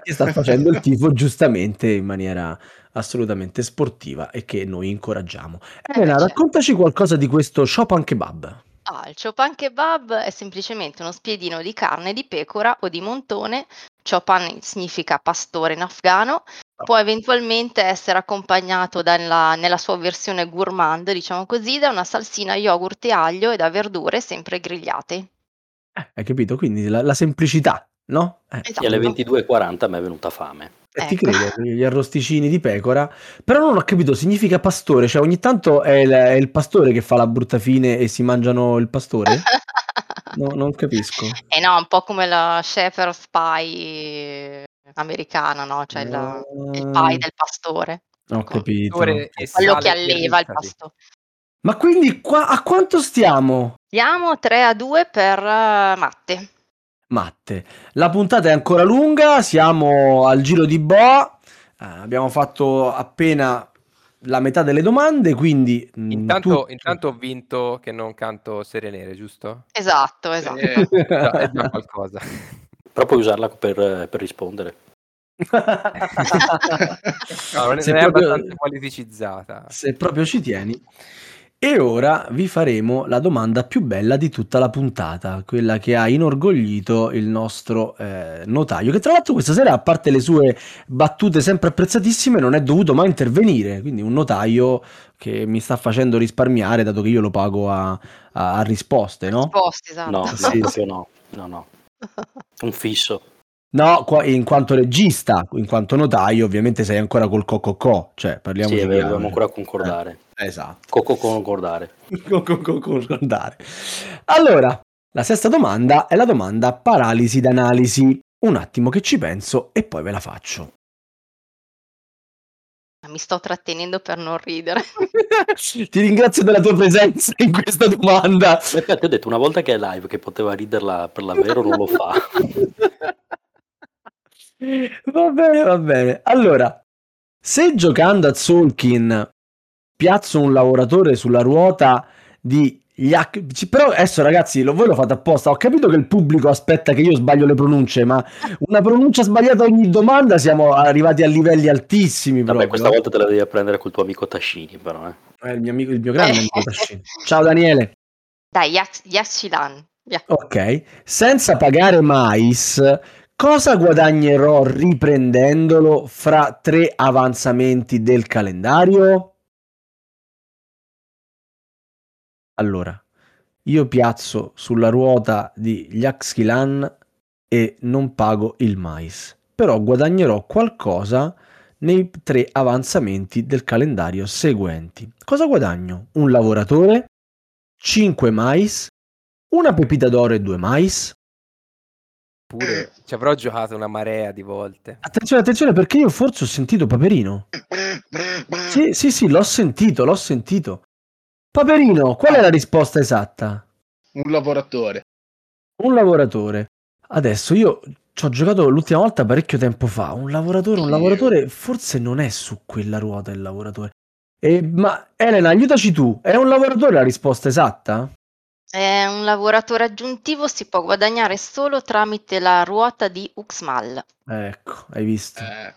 A: che <laughs> sta facendo il tifo giustamente in maniera assolutamente sportiva e che noi incoraggiamo. Elena,
C: certo.
A: raccontaci qualcosa di questo Chopin Kebab.
C: Ah, il Chopin kebab è semplicemente uno spiedino di carne di pecora o di montone. Chopin significa pastore in afgano. Può eventualmente essere accompagnato dalla- nella sua versione gourmand, diciamo così, da una salsina yogurt e aglio e da verdure sempre grigliate.
A: Eh, hai capito? Quindi la, la semplicità, no? Eh,
C: Esatto.
B: E alle 22.40 mi è venuta fame.
A: E ti
C: Ecco.
A: credo, gli arrosticini di pecora. Però non ho capito, significa pastore, cioè ogni tanto è il, è il pastore che fa la brutta fine e si mangiano il pastore? No, non capisco.
C: Eh no, un po' come la shepherd's pie americana, no? Cioè il, il pie del pastore.
A: Ho capito.
F: Pastore e
C: Quello che alleva il pastore.
A: Ma quindi qua, a quanto stiamo?
C: Andiamo 3 a 2 per eh, Matte.
A: Matte. La puntata è ancora lunga, siamo al giro di boa. Eh, abbiamo fatto appena la metà delle domande, quindi mm,
F: Intanto, intanto ho vinto che non canto Serenere, giusto?
C: Esatto, esatto.
D: Eh,
F: Già- è già qualcosa. <laughs>
B: Però puoi usarla per, per rispondere. <laughs>
F: No, non è,
A: Se
F: non è
A: proprio-
F: abbastanza politicizzata.
A: se proprio ci tieni. E ora vi faremo la domanda più bella di tutta la puntata, quella che ha inorgoglito il nostro eh, notaio, che tra l'altro questa sera, a parte le sue battute sempre apprezzatissime, non è dovuto mai intervenire, quindi un notaio che mi sta facendo risparmiare, dato che io lo pago a, a- a risposte, no?
C: Risposte, esatto.
B: No, proprio no. No, no. <laughs> Un fisso.
A: No, qua- in quanto regista, in quanto notaio, ovviamente sei ancora col cococò, cioè parliamo
B: Sì,
A: di
B: è vero, dobbiamo ancora concordare.
A: Esatto.
B: Coco concordare.
A: Con- con- con- concordare. Allora, la sesta domanda è la domanda paralisi d'analisi. Un attimo che ci penso e poi ve la faccio.
C: Mi sto trattenendo per non ridere. <laughs>
A: Ti ringrazio della tua presenza in questa domanda.
B: Perché ti ho detto una volta che è live che poteva riderla per davvero, non lo fa. <laughs>
A: Va bene, va bene. Allora, se giocando a Solkin piazzo un lavoratore sulla ruota di Yak- però adesso ragazzi lo, voi lo fate apposta ho capito che il pubblico aspetta che io sbaglio le pronunce ma una pronuncia sbagliata ogni domanda siamo arrivati a livelli altissimi
B: Vabbè,
A: proprio.
B: questa volta te la devi apprendere col tuo amico Tascini, però. Eh.
A: Eh, il mio amico il mio grande amico <laughs> Tascini. ciao Daniele
C: Dai, Yax- Yaxilan. Ya-
A: ok senza pagare mais Cosa guadagnerò riprendendolo fra tre avanzamenti del calendario? Allora, io piazzo sulla ruota di Yaxkilan e non pago il mais, però guadagnerò qualcosa nei tre avanzamenti del calendario seguenti. Cosa guadagno? Un lavoratore, 5 mais, una pepita d'oro e due mais.
F: Pure ci avrò giocato una marea di volte.
A: Attenzione, attenzione, perché io forse ho sentito Paperino. Sì, sì, sì, l'ho sentito, l'ho sentito. Paperino, qual è la risposta esatta?
D: Un lavoratore.
A: Un lavoratore. Adesso io ci ho giocato l'ultima volta parecchio tempo fa. Un lavoratore, un lavoratore forse non è su quella ruota il lavoratore. E, ma Elena, aiutaci tu. È un lavoratore la risposta esatta?
C: È un lavoratore aggiuntivo, si può guadagnare solo tramite la ruota di Uxmal.
A: Ecco, hai visto.
D: Eh,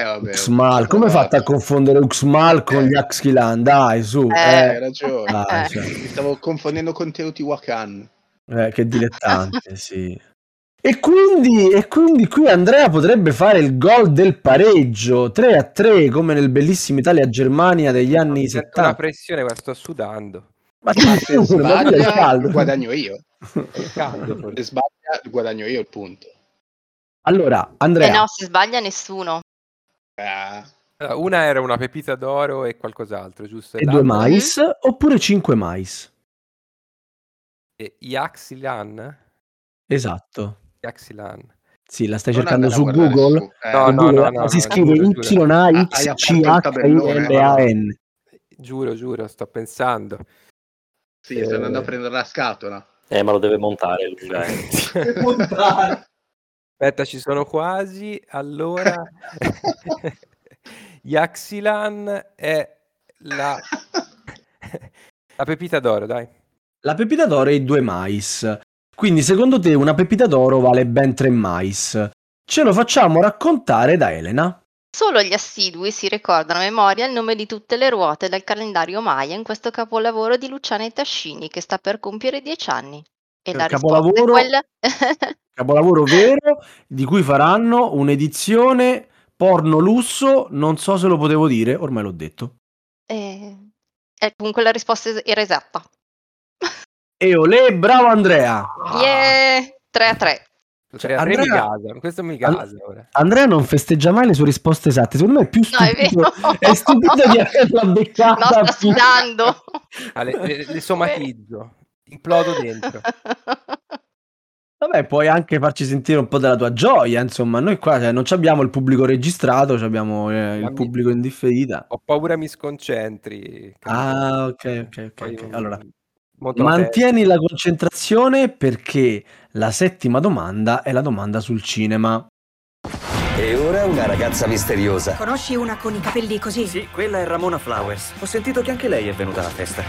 D: eh, vabbè.
A: Uxmal, come hai fatto a confondere Uxmal con
D: Eh.
A: gli Axkilan? Dai, su.
C: Eh.
D: Hai
A: Eh,
D: ragione.
A: dai, cioè,
D: Mi stavo confondendo con Teotihuacan.
A: eh, che dilettante, <laughs> sì. E quindi, e quindi qui Andrea potrebbe fare il gol del pareggio 3 a 3 come nel bellissimo Italia-Germania degli anni
F: Mi sento una
A: 70.
F: pressione, ma sto sudando.
A: Ma
D: Ma se sbaglia,
A: caldo.
D: guadagno io.
F: Caldo.
D: Se sbaglia, guadagno io il punto.
A: Allora, Andrea,
C: Eh no, si sbaglia nessuno.
D: Ah,
F: Allora, Una era una pepita d'oro e qualcos'altro, giusto?
A: e due mais oppure 5 mais?
F: e Yaxilan?
A: Esatto.
F: Yaxilan.
A: Sì, la stai
D: non
A: cercando su Google?
D: su- eh,
F: No, no,
A: Google
F: no, no,
A: si
F: no,
A: scrive
F: giuro, giuro.
D: Ah.
F: Giuro, giuro, sto pensando.
D: Sì, sto andando a prendere la scatola.
B: Eh, ma lo deve montare Luca. <laughs> eh.
F: Aspetta, ci sono quasi. Allora, <laughs> Yaxilan è la... <laughs> la pepita d'oro, dai.
A: La pepita d'oro e i due mais. Quindi secondo te una pepita d'oro vale ben tre mais. Ce lo facciamo raccontare da Elena.
C: Solo gli assidui si ricordano a memoria il nome di tutte le ruote del calendario Maya in questo capolavoro di Luciana Tascini che sta per compiere dieci anni. E la risposta è
A: Capolavoro-
C: quella...
A: Capolavoro vero di cui faranno un'edizione porno lusso, non so se lo potevo dire, ormai l'ho detto.
C: Eh, eh, comunque la risposta era esatta.
A: E olè, bravo Andrea!
C: Yeah! 3 a 3.
F: Cioè,
A: Andrea-
F: mi casa, questo mi casa ora.
A: Andrea non festeggia mai le sue risposte esatte, secondo me è più
C: No, è
A: stupido, <laughs> è stupido di averla beccata.
C: No, sta sudando.
F: Ah, le, le- le somatizzo, implodo dentro.
A: Vabbè, puoi anche farci sentire un po' della tua gioia, insomma, noi qua cioè, non ci abbiamo il pubblico registrato, ci abbiamo eh, il pubblico in differita.
F: Ho paura mi sconcentri.
A: Ah, ok, ok, ok.
F: Poi,
A: ok.
F: mm,
A: Allora,
F: monto la
A: mantieni la concentrazione perché la settima domanda è la domanda sul cinema.
G: E ora una ragazza misteriosa.
H: Conosci una con i capelli così?
I: Sì, quella è Ramona Flowers. Ho sentito che anche lei è venuta alla festa.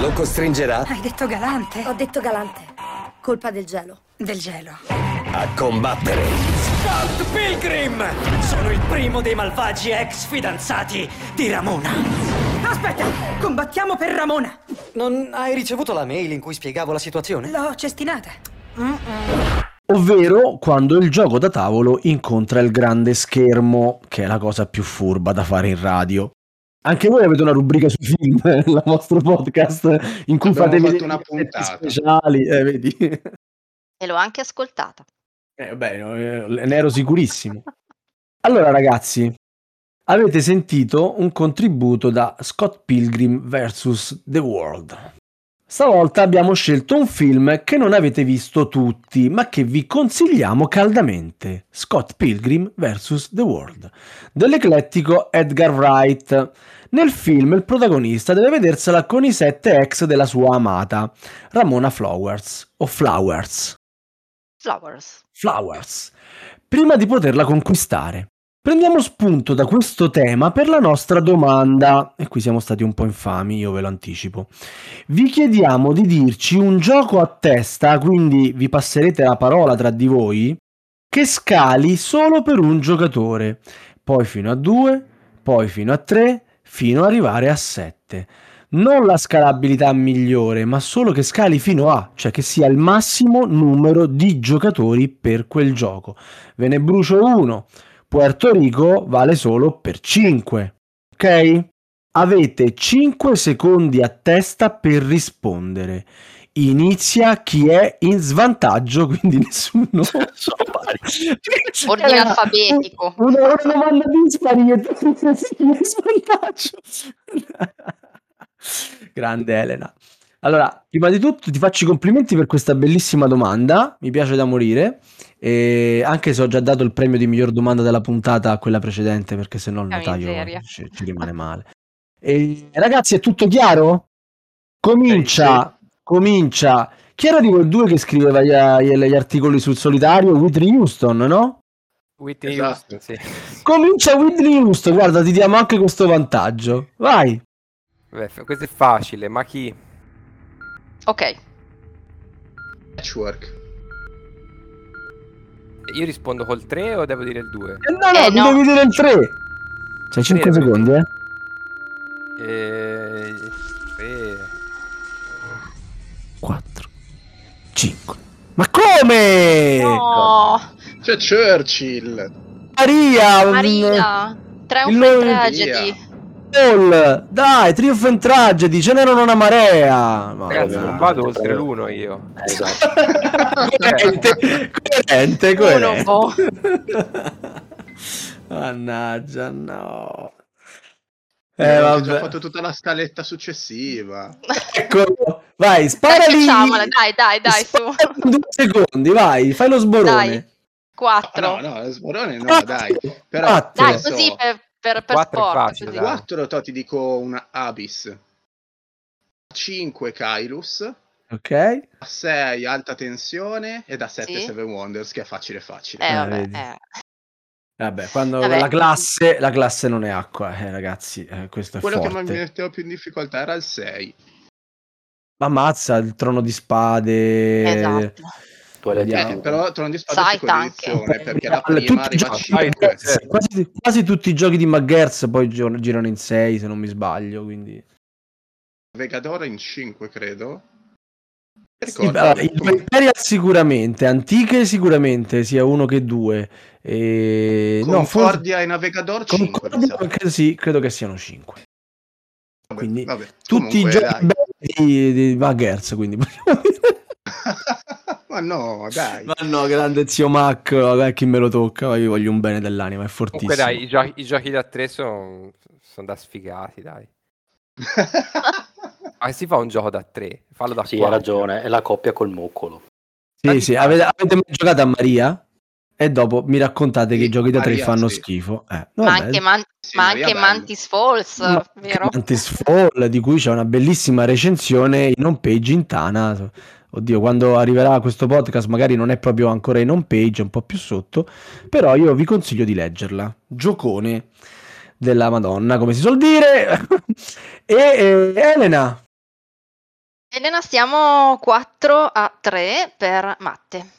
G: Lo costringerà
H: Hai detto galante?
E: Ho detto galante. Colpa del gelo.
H: Del gelo.
G: a combattere.
I: Scott Pilgrim! Sono il primo dei malvagi ex fidanzati di Ramona.
H: Aspetta! Combattiamo per Ramona!
I: Non hai ricevuto la mail in cui spiegavo la situazione?
H: L'ho cestinata.
A: Ovvero quando il gioco da tavolo incontra il grande schermo, che è la cosa più furba da fare in radio. Anche voi avete una rubrica sui film <laughs> nel vostro podcast in cui
D: Abbiamo
A: fate
D: fatto
A: vedere
D: una puntata.
A: speciali, eh, vedi?
C: E l'ho anche ascoltata.
A: Eh, beh, eh, ne ero sicurissimo. Allora, ragazzi, avete sentito un contributo da Scott Pilgrim vs. The World. Stavolta abbiamo scelto un film che non avete visto tutti, ma che vi consigliamo caldamente. Scott Pilgrim vs. The World, dell'eclettico Edgar Wright. Nel film il protagonista deve vedersela con i sette ex della sua amata, Ramona Flowers, o Flowers.
C: Flowers.
A: Flowers, prima di poterla conquistare. Prendiamo spunto da questo tema per la nostra domanda, e qui siamo stati un po' infami, io ve lo anticipo. Vi chiediamo di dirci un gioco a testa, quindi vi passerete la parola tra di voi, che scali solo per un giocatore, poi fino a 2, poi fino a 3, fino ad arrivare a 7. non la scalabilità migliore, ma solo che scali fino a, cioè che sia il massimo numero di giocatori per quel gioco. Ve ne brucio uno. Puerto Rico vale solo per 5. Ok? Avete 5 secondi a testa per rispondere. Inizia chi è in svantaggio, <laughs> quindi nessuno. <laughs>
C: Ordine
A: Era
C: alfabetico.
A: Una, una domanda dispari e in svantaggio. <laughs> Grande Elena. Allora, prima di tutto ti faccio i complimenti per questa bellissima domanda, mi piace da morire, e anche se ho già dato il premio di miglior domanda della puntata a quella precedente, perché se no il notaio ci, ci rimane male. E, ragazzi, è tutto chiaro? Comincia, comincia. Chi era di quel due che scriveva gli, gli articoli sul solitario? Whitney Houston, no?
F: Whitney
D: Esatto.
F: Houston, sì.
A: Comincia Whitney Houston, guarda, ti diamo anche questo vantaggio. Vai.
F: Beh, questo è facile, ma chi?
C: Ok,
D: Patchwork.
F: Io rispondo col 3 o devo dire il 2?
A: Eh, no, no,
C: Eh,
A: mi
C: no.
A: devi dire il 3. C'hai 5
F: Tre,
A: secondi, eh?
F: Eh, 3.
A: 4, 5. Ma come?
C: no,
D: C'è Churchill.
A: Maria!
C: Maria, and
A: nome-
C: Tragedy.
A: Paul, dai, Triumph and Tragedy, ce n'erano una marea. Ma
F: Ragazzi,
B: no,
F: non vado
B: no,
F: oltre
B: no.
F: l'uno io.
B: Eh, esatto.
A: coerente, coerente, coerente.
C: Uno,
A: Mannaggia, no.
D: Eh,
A: Eh,
D: ho già
A: vabbè.
D: fatto tutta la scaletta successiva.
A: Ecco, vai, spara lì.
C: dai, dai, dai, su.
A: Due secondi, vai, fai lo sborone.
C: Dai.
D: No,
C: Quattro.
D: no, sborone no, dai. Però.
C: Dai, così per, per, per
F: Quattro è
C: sport.
F: facile,
C: così.
F: dai.
D: 4 to ti dico una Abyss. 5 Kylus.
A: Ok.
D: A 6 alta tensione e da 7
C: Sì.
D: Seven Wonders che è facile facile.
C: Eh,
A: Eh,
C: vabbè, eh.
A: Vabbè, quando
C: Vabbè.
A: la classe, la classe non è acqua, eh, ragazzi, eh, questo è
D: Quello che
A: forte.
D: mi metteva più in difficoltà era il 6.
A: Ammazza il trono di spade.
C: Esatto.
D: Eh, però Trono di Spade
C: tanche.
D: edizione perché la prima
A: tutti i
D: arriva a
A: giochi-
D: 5.
F: certo.
A: quasi, quasi tutti i giochi di McGers poi girano in 6 se non mi sbaglio, quindi...
D: Vegador in 5 credo.
A: Sì, allora, Imperial sicuramente, Antiche sicuramente, sia uno che due. E... no,
D: Concordia e Navigador 5
A: Concordia, credo, sì, credo che siano 5. quindi Tutti i
D: Comunque,
A: giochi
D: dai.
A: belli di, di McGers, quindi. <laughs> <laughs>
D: Ma no, dai.
A: Ma no, grande zio Mac, vabbè, chi me lo tocca, ma io voglio un bene dell'anima, è fortissimo.
F: Comunque dai, i giochi, i giochi da 3 sono da sfigati, dai. <laughs> Ma si fa un gioco da 3, fallo da
B: Sì,
F: 4.
B: hai ragione, è la coppia col moccolo.
A: Sì, sì, avete, avete mai giocato a Maria? E dopo mi raccontate che
D: Sì,
A: i giochi da tre fanno
D: sì.
A: schifo. Eh,
C: Ma anche, Man-
D: Sì,
C: ma anche. Mantis Falls,
A: Ma
C: vero?
A: Mantis Fall, di cui c'è una bellissima recensione in home page in Tana. Oddio, quando arriverà questo podcast magari non è proprio ancora in home page, è un po' più sotto, però io vi consiglio di leggerla. Giocone della Madonna, come si suol dire. <laughs> e eh, Elena,
C: Elena, stiamo 4 a 3 per Matte.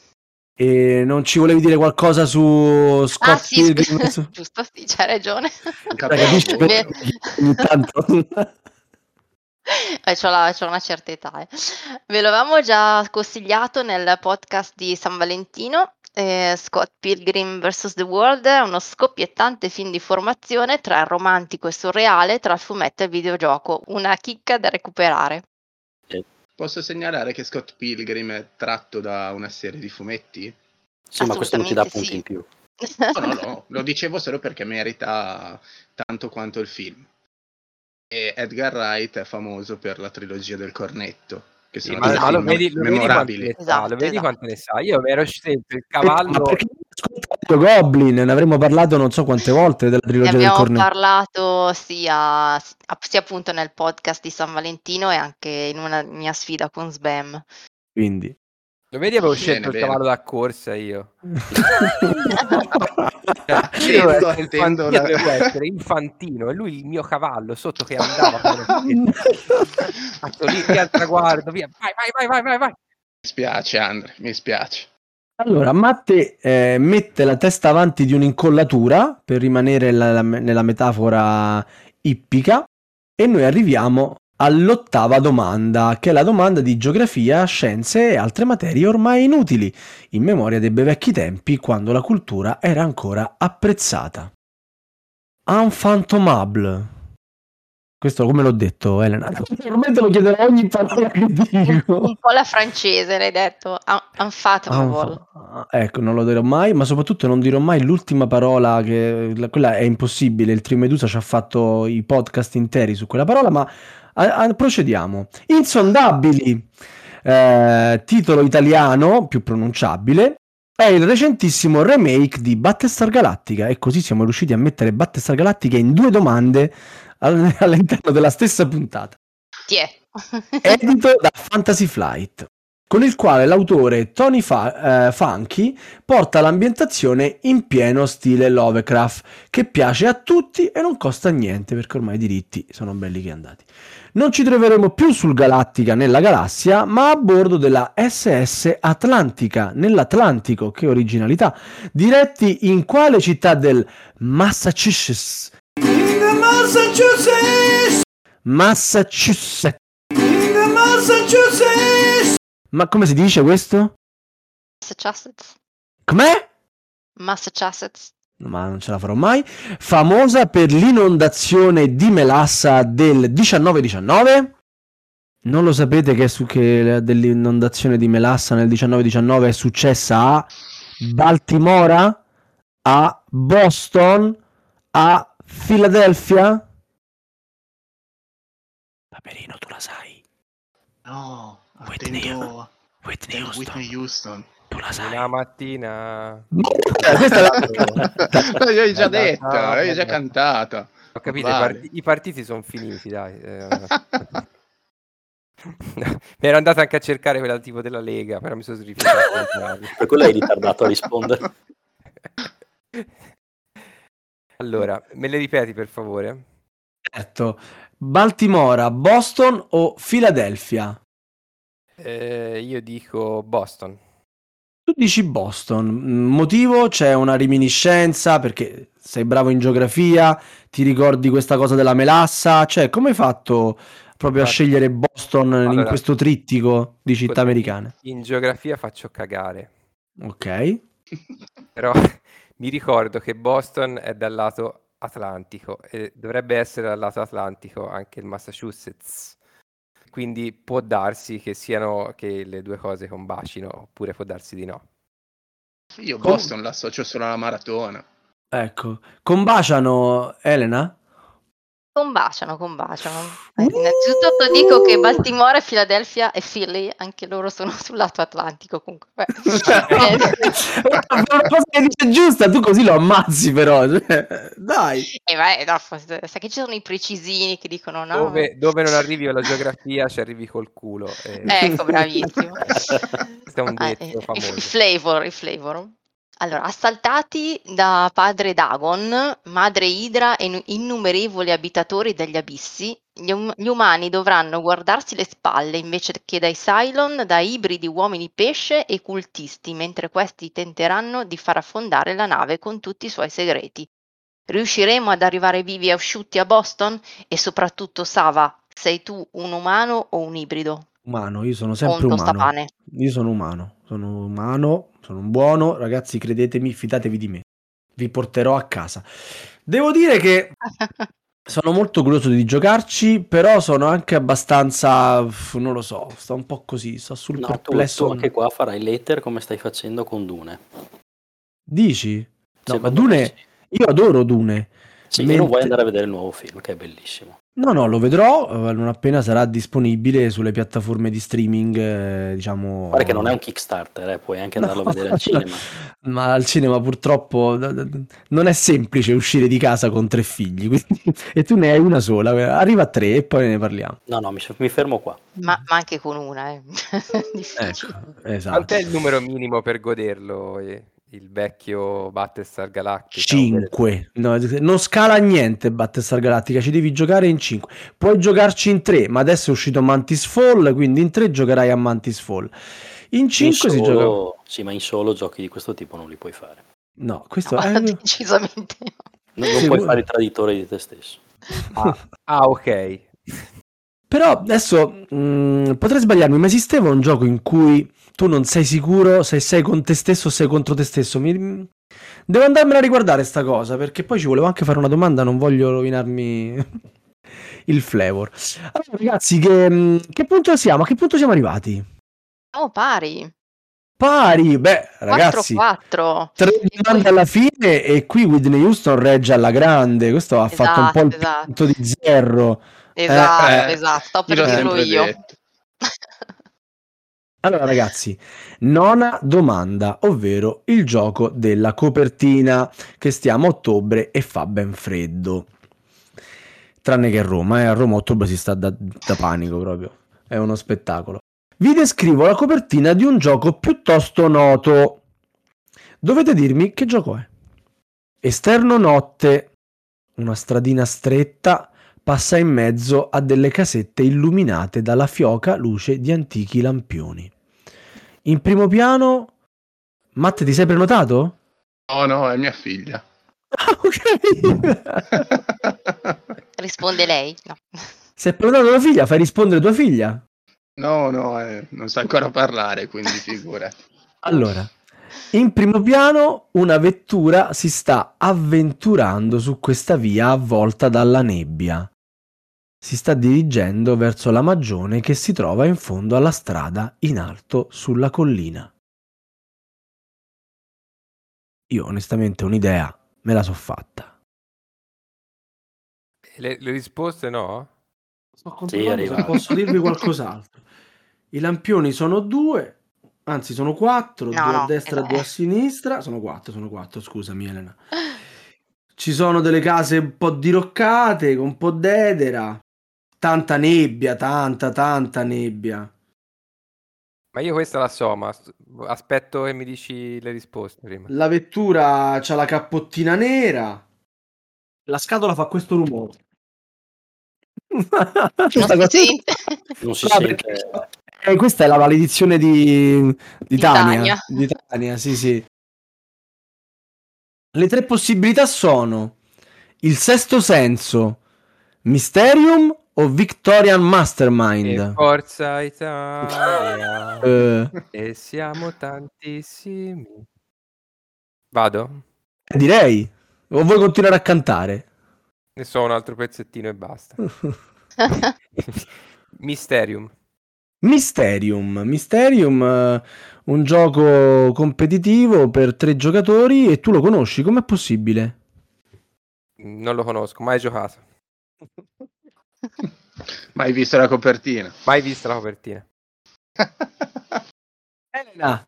A: e non ci volevi dire qualcosa su Scott
C: Ah sì,
A: Pilgrim?
C: scusa, <laughs> giusto, sì, c'hai ragione.
A: Capisci ogni tanto... <laughs>
C: Eh, c'ho, la- c'ho una certa età. eh. Ve l'avevamo già consigliato nel podcast di San Valentino. eh, Scott Pilgrim vs. The World è uno scoppiettante film di formazione tra il romantico e surreale, tra il fumetto e il videogioco. Una chicca da recuperare.
D: Posso segnalare che Scott Pilgrim è tratto da una serie di fumetti?
B: Sì, ma questo non ti dà punti
C: sì.
B: in più.
D: No, no, no, lo dicevo solo perché merita tanto quanto il film. E Edgar Wright è famoso per la trilogia del cornetto, che sono
F: Ma,
D: dei
F: ma lo vedi, lo vedi
D: memorabili.
F: ne sa,
C: Esatto,
F: lo vedi
C: esatto.
F: quante ne sa. Io ero scelto il
A: Ma
F: cavallo.
A: perché ascoltato Goblin? Ne avremmo parlato non so quante volte della
C: Ne
A: trilogia del
C: abbiamo
A: cornetto.
C: parlato sia, sia appunto nel podcast di San Valentino e anche in una mia sfida con Sbam.
A: Quindi.
F: Lo vedi, avevo
D: Bene,
F: scelto il
D: bene.
F: cavallo da corsa io. Io essere
D: attendo
F: infantino,
D: la-
F: devo <laughs> essere infantino e lui il mio cavallo sotto che andava <laughs> lì, via al traguardo via vai vai vai vai vai vai
D: Mi spiace, Andre, mi spiace.
A: Allora, Matte eh, mette la testa avanti di un'incollatura per rimanere la- la- nella metafora ippica e noi arriviamo all'ottava domanda, che è la domanda di geografia, scienze e altre materie ormai inutili, in memoria dei bei vecchi tempi quando la cultura era ancora apprezzata. Unfantomable. Questo come l'ho detto, Elena? Ormai te lo chiederò ogni parola che <laughs> dico.
C: Un po' la francese, l'hai detto. Un- Unfathomable.
A: Ah, Ecco, non lo dirò mai, ma soprattutto non dirò mai l'ultima parola, che la- quella è impossibile. Il Trio Medusa ci ha fatto i podcast interi su quella parola, ma a- a- procediamo. Insondabili, eh, titolo italiano più pronunciabile, è il recentissimo remake di Battlestar Galactica e così siamo riusciti a mettere Battlestar Galactica in due domande all- <laughs> all'interno della stessa puntata
C: Ti è.
A: edito da Fantasy Flight, con il quale l'autore Tony Fa- eh, Funky porta l'ambientazione in pieno stile Lovecraft, che piace a tutti e non costa niente, perché ormai i diritti sono belli che andati. Non ci troveremo più sul Galattica nella galassia, ma a bordo della SS Atlantica, nell'Atlantico, che originalità, diretti in quale città del Massachusetts? Massachusetts. Ma come si dice questo?
C: Massachusetts.
A: Com'è?
C: Massachusetts.
A: Ma non ce la farò mai. Famosa per l'inondazione di Melassa del 1919. Non lo sapete che, su, che dell'inondazione di Melassa nel 1919 è successa a Baltimora, a Boston, a Philadelphia? Paperino, tu la sai.
D: No,
A: Whitney,
D: attendo
A: Whitney
D: attendo Whitney Houston.
A: Tu la
F: Una mattina...
A: Questa è la...
D: L'avevi già detto, l'avevi già cantata.
F: Ho capito, i,
D: Vale.
F: parti- i partiti sono finiti, dai. eh. <laughs> Mi ero andato anche a cercare quella tipo della Lega, però mi sono rifiutato.
B: Per quello hai ritardato a rispondere. <laughs>
F: allora, me le ripeti per favore?
A: Certo. Baltimora, Boston o Philadelphia?
F: Eh, io dico Boston.
A: Tu dici Boston, Mm, motivo? C'è una reminiscenza perché sei bravo in geografia, ti ricordi questa cosa della melassa? Cioè, come hai fatto proprio a scegliere Boston in
F: allora,
A: questo trittico di città americane?
F: In geografia faccio cagare,
A: Ok. <laughs>
F: però <laughs> mi ricordo che Boston è dal lato atlantico e dovrebbe essere dal lato atlantico anche il Massachusetts. Quindi può darsi che siano che le due cose combacino, oppure può darsi di no.
D: Io Boston l'associo solo alla maratona.
A: Ecco. Combaciano Elena?
C: Combaciano, combaciano. <laughs> Eh, innanzitutto dico che Baltimora, Philadelphia e Philly, anche loro sono <laughs> sul lato atlantico comunque. Beh, eh, <laughs>
A: una cosa che dice giusta, tu così lo ammazzi però. Dai.
C: E vai, no, sai che ci sono i precisini che dicono no.
F: Dove, dove non arrivi alla geografia ci arrivi col culo. eh.
C: Ecco, bravissimo.
F: Questo è un
C: Ah,
F: detto
C: eh, i,
F: famoso.
C: i flavor, i flavor. Allora, assaltati da padre Dagon, madre Idra e nu- innumerevoli abitatori degli abissi, gli, um- gli umani dovranno guardarsi le spalle invece che dai Cylon, da ibridi uomini pesce e cultisti, mentre questi tenteranno di far affondare la nave con tutti i suoi segreti. Riusciremo ad arrivare vivi e asciutti a Boston? E soprattutto, Sava, sei tu un umano o un ibrido?
A: Umano, io sono sempre umano.
C: tostapane?
A: Io sono umano, sono umano, sono un buono, ragazzi, credetemi, fidatevi di me. Vi porterò a casa. Devo dire che <laughs> sono molto curioso di giocarci, però sono anche abbastanza, non lo so, sto un po' così, sto sul
B: No, tu,
A: perplesso.
B: tu anche qua farai l'ether come stai facendo con Dune.
A: Dici? No, ma
B: Secondo me
A: Dune, io adoro Dune.
B: Sì, io non
A: Mentre-
B: vuoi andare a vedere il nuovo film, che è bellissimo.
A: No, no, lo vedrò eh, non appena sarà disponibile sulle piattaforme di streaming, eh, diciamo...
B: Guarda che non è un Kickstarter, eh, puoi anche andarlo
A: No.
B: a vedere al <laughs> cinema.
A: Ma al cinema purtroppo d- d- non è semplice uscire di casa con tre figli, <laughs> quindi- e tu ne hai una sola, arriva a tre e poi ne parliamo.
B: No, no, mi, mi fermo qua.
C: Ma, ma anche con una, eh. <laughs> Difficile.
A: Ecco, esatto.
F: Quant'è il numero minimo per goderlo? eh, Il vecchio Battlestar Galactica?
A: 5 non scala niente Battlestar Galactica ci devi giocare in 5 puoi giocarci in 3 ma adesso è uscito Mantis Fall quindi in 3 giocherai a Mantis Fall in
B: In
A: 5 si gioca
B: sì, ma in solo giochi di questo tipo non li puoi fare.
A: no questo
C: No,
A: è <laughs>
C: decisamente no.
B: Non, non
A: Sì,
B: puoi fare il traditore di te stesso.
F: Ah, ah, ok.
A: Però adesso mh, potrei sbagliarmi, ma esisteva un gioco in cui tu non sei sicuro se sei con te stesso o sei contro te stesso. Mi- Devo andarmela a riguardare sta cosa, perché poi ci volevo anche fare una domanda, non voglio rovinarmi <laughs> il flavor. Allora, ragazzi, che, mh, che punto siamo? A che punto siamo arrivati?
C: Oh, pari.
A: Pari, beh, ragazzi,
C: 4-4.
A: tre domande alla fine e qui Whitney Houston regge alla grande. Questo ha fatto un po' il
C: Esatto,
A: punto di zero.
C: Esatto,
D: Eh,
C: esatto. Sto per dirlo io.
D: detto.
A: Allora, ragazzi, nona domanda, ovvero il gioco della copertina, che stiamo a ottobre e fa ben freddo. Tranne che a Roma, eh, a Roma ottobre si sta da, da panico proprio, è uno spettacolo. Vi descrivo la copertina di un gioco piuttosto noto. Dovete dirmi che gioco è. Esterno notte, una stradina stretta passa in mezzo a delle casette illuminate dalla fioca luce di antichi lampioni. In primo piano, Matt, ti sei prenotato?
D: No, no, è mia figlia. <laughs>
A: Ah, ok. <laughs>
C: Risponde lei? No.
A: Se è prenotata tua figlia, fai rispondere tua figlia.
D: No, no, eh, non sa ancora parlare, quindi figurati. <laughs>
A: Allora, in primo piano una vettura si sta avventurando su questa via avvolta dalla nebbia. Si sta dirigendo verso la magione che si trova in fondo alla strada in alto sulla collina. Io onestamente un'idea me la so fatta.
F: Le, le risposte no?
A: Sto
B: controllando se arriva.
A: posso dirvi qualcos'altro. I lampioni sono due, anzi sono quattro,
C: No,
A: due a destra e
C: eh.
A: due a sinistra. Sono quattro, sono quattro, scusami Elena. Ci sono delle case un po' diroccate, con un po' d'edera. Tanta nebbia, tanta, tanta nebbia.
F: Ma io questa la so, ma aspetto che mi dici le risposte prima.
A: La vettura ha la cappottina nera. La scatola fa questo rumore.
C: Non
A: Questa
C: si
A: cosa-
C: sente.
B: Non si
A: No,
B: sente.
A: perché- eh, questa è la maledizione di, di
C: Di
A: Tania.
C: Tania.
A: Di Tania, sì, sì. Le tre possibilità sono il sesto senso, Mysterium o Victorian
F: E
A: Mastermind.
F: forza Italia, <laughs> e siamo tantissimi. Vado?
A: direi. O vuoi continuare a cantare?
F: Ne so un altro pezzettino e basta. <laughs> Mysterium.
A: Mysterium. Mysterium, eh, un gioco competitivo per tre giocatori e tu lo conosci, com'è possibile?
F: Non lo conosco, mai giocato. <laughs>
D: Mai visto la copertina?
F: Mai vista la copertina. <laughs>
A: Elena.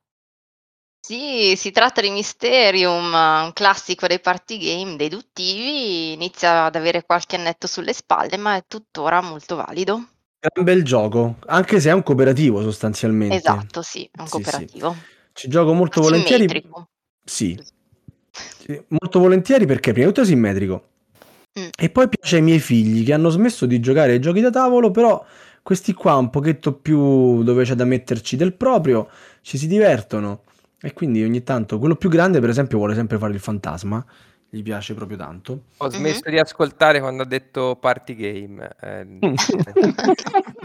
C: Sì, si tratta di Mysterium, un classico dei party game deduttivi, inizia ad avere qualche annetto sulle spalle, ma è tuttora molto valido.
A: Gran bel gioco, anche se è un cooperativo sostanzialmente.
C: Esatto, sì, è un
A: Sì, sì.
C: cooperativo.
A: Ci gioco molto volentieri. Sì. Sì, molto volentieri perché prima di tutto è simmetrico.
C: Mm.
A: E poi piace ai miei figli che hanno smesso di giocare ai giochi da tavolo, però questi qua un pochetto più dove c'è da metterci del proprio, ci si divertono. E quindi ogni tanto quello più grande, per esempio, vuole sempre fare il fantasma, gli piace proprio tanto.
F: Ho
C: Mhm.
F: smesso di ascoltare quando ha detto party game. eh, <laughs>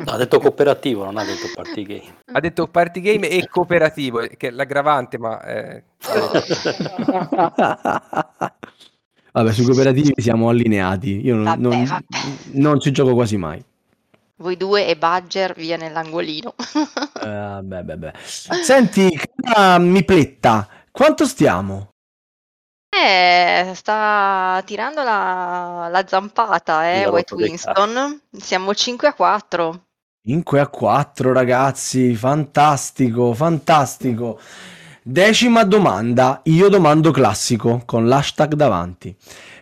B: No, ha detto cooperativo, non ha detto party game.
F: ha detto party game e cooperativo, che è l'aggravante, ma... eh, <laughs> <laughs>
A: Vabbè, sui cooperativi siamo allineati. Io non,
C: Vabbè,
A: non-
C: vabbè.
A: non ci gioco quasi mai.
C: Voi due e Badger via nell'angolino.
A: Eh, vabbè, beh, beh. Senti, cara Mipletta, quanto stiamo?
C: Eh, sta tirando la, la zampata, eh, White Winston. Siamo 5 a 4.
A: 5 a 4, ragazzi, fantastico, fantastico. Decima domanda, io domando classico con l'hashtag davanti.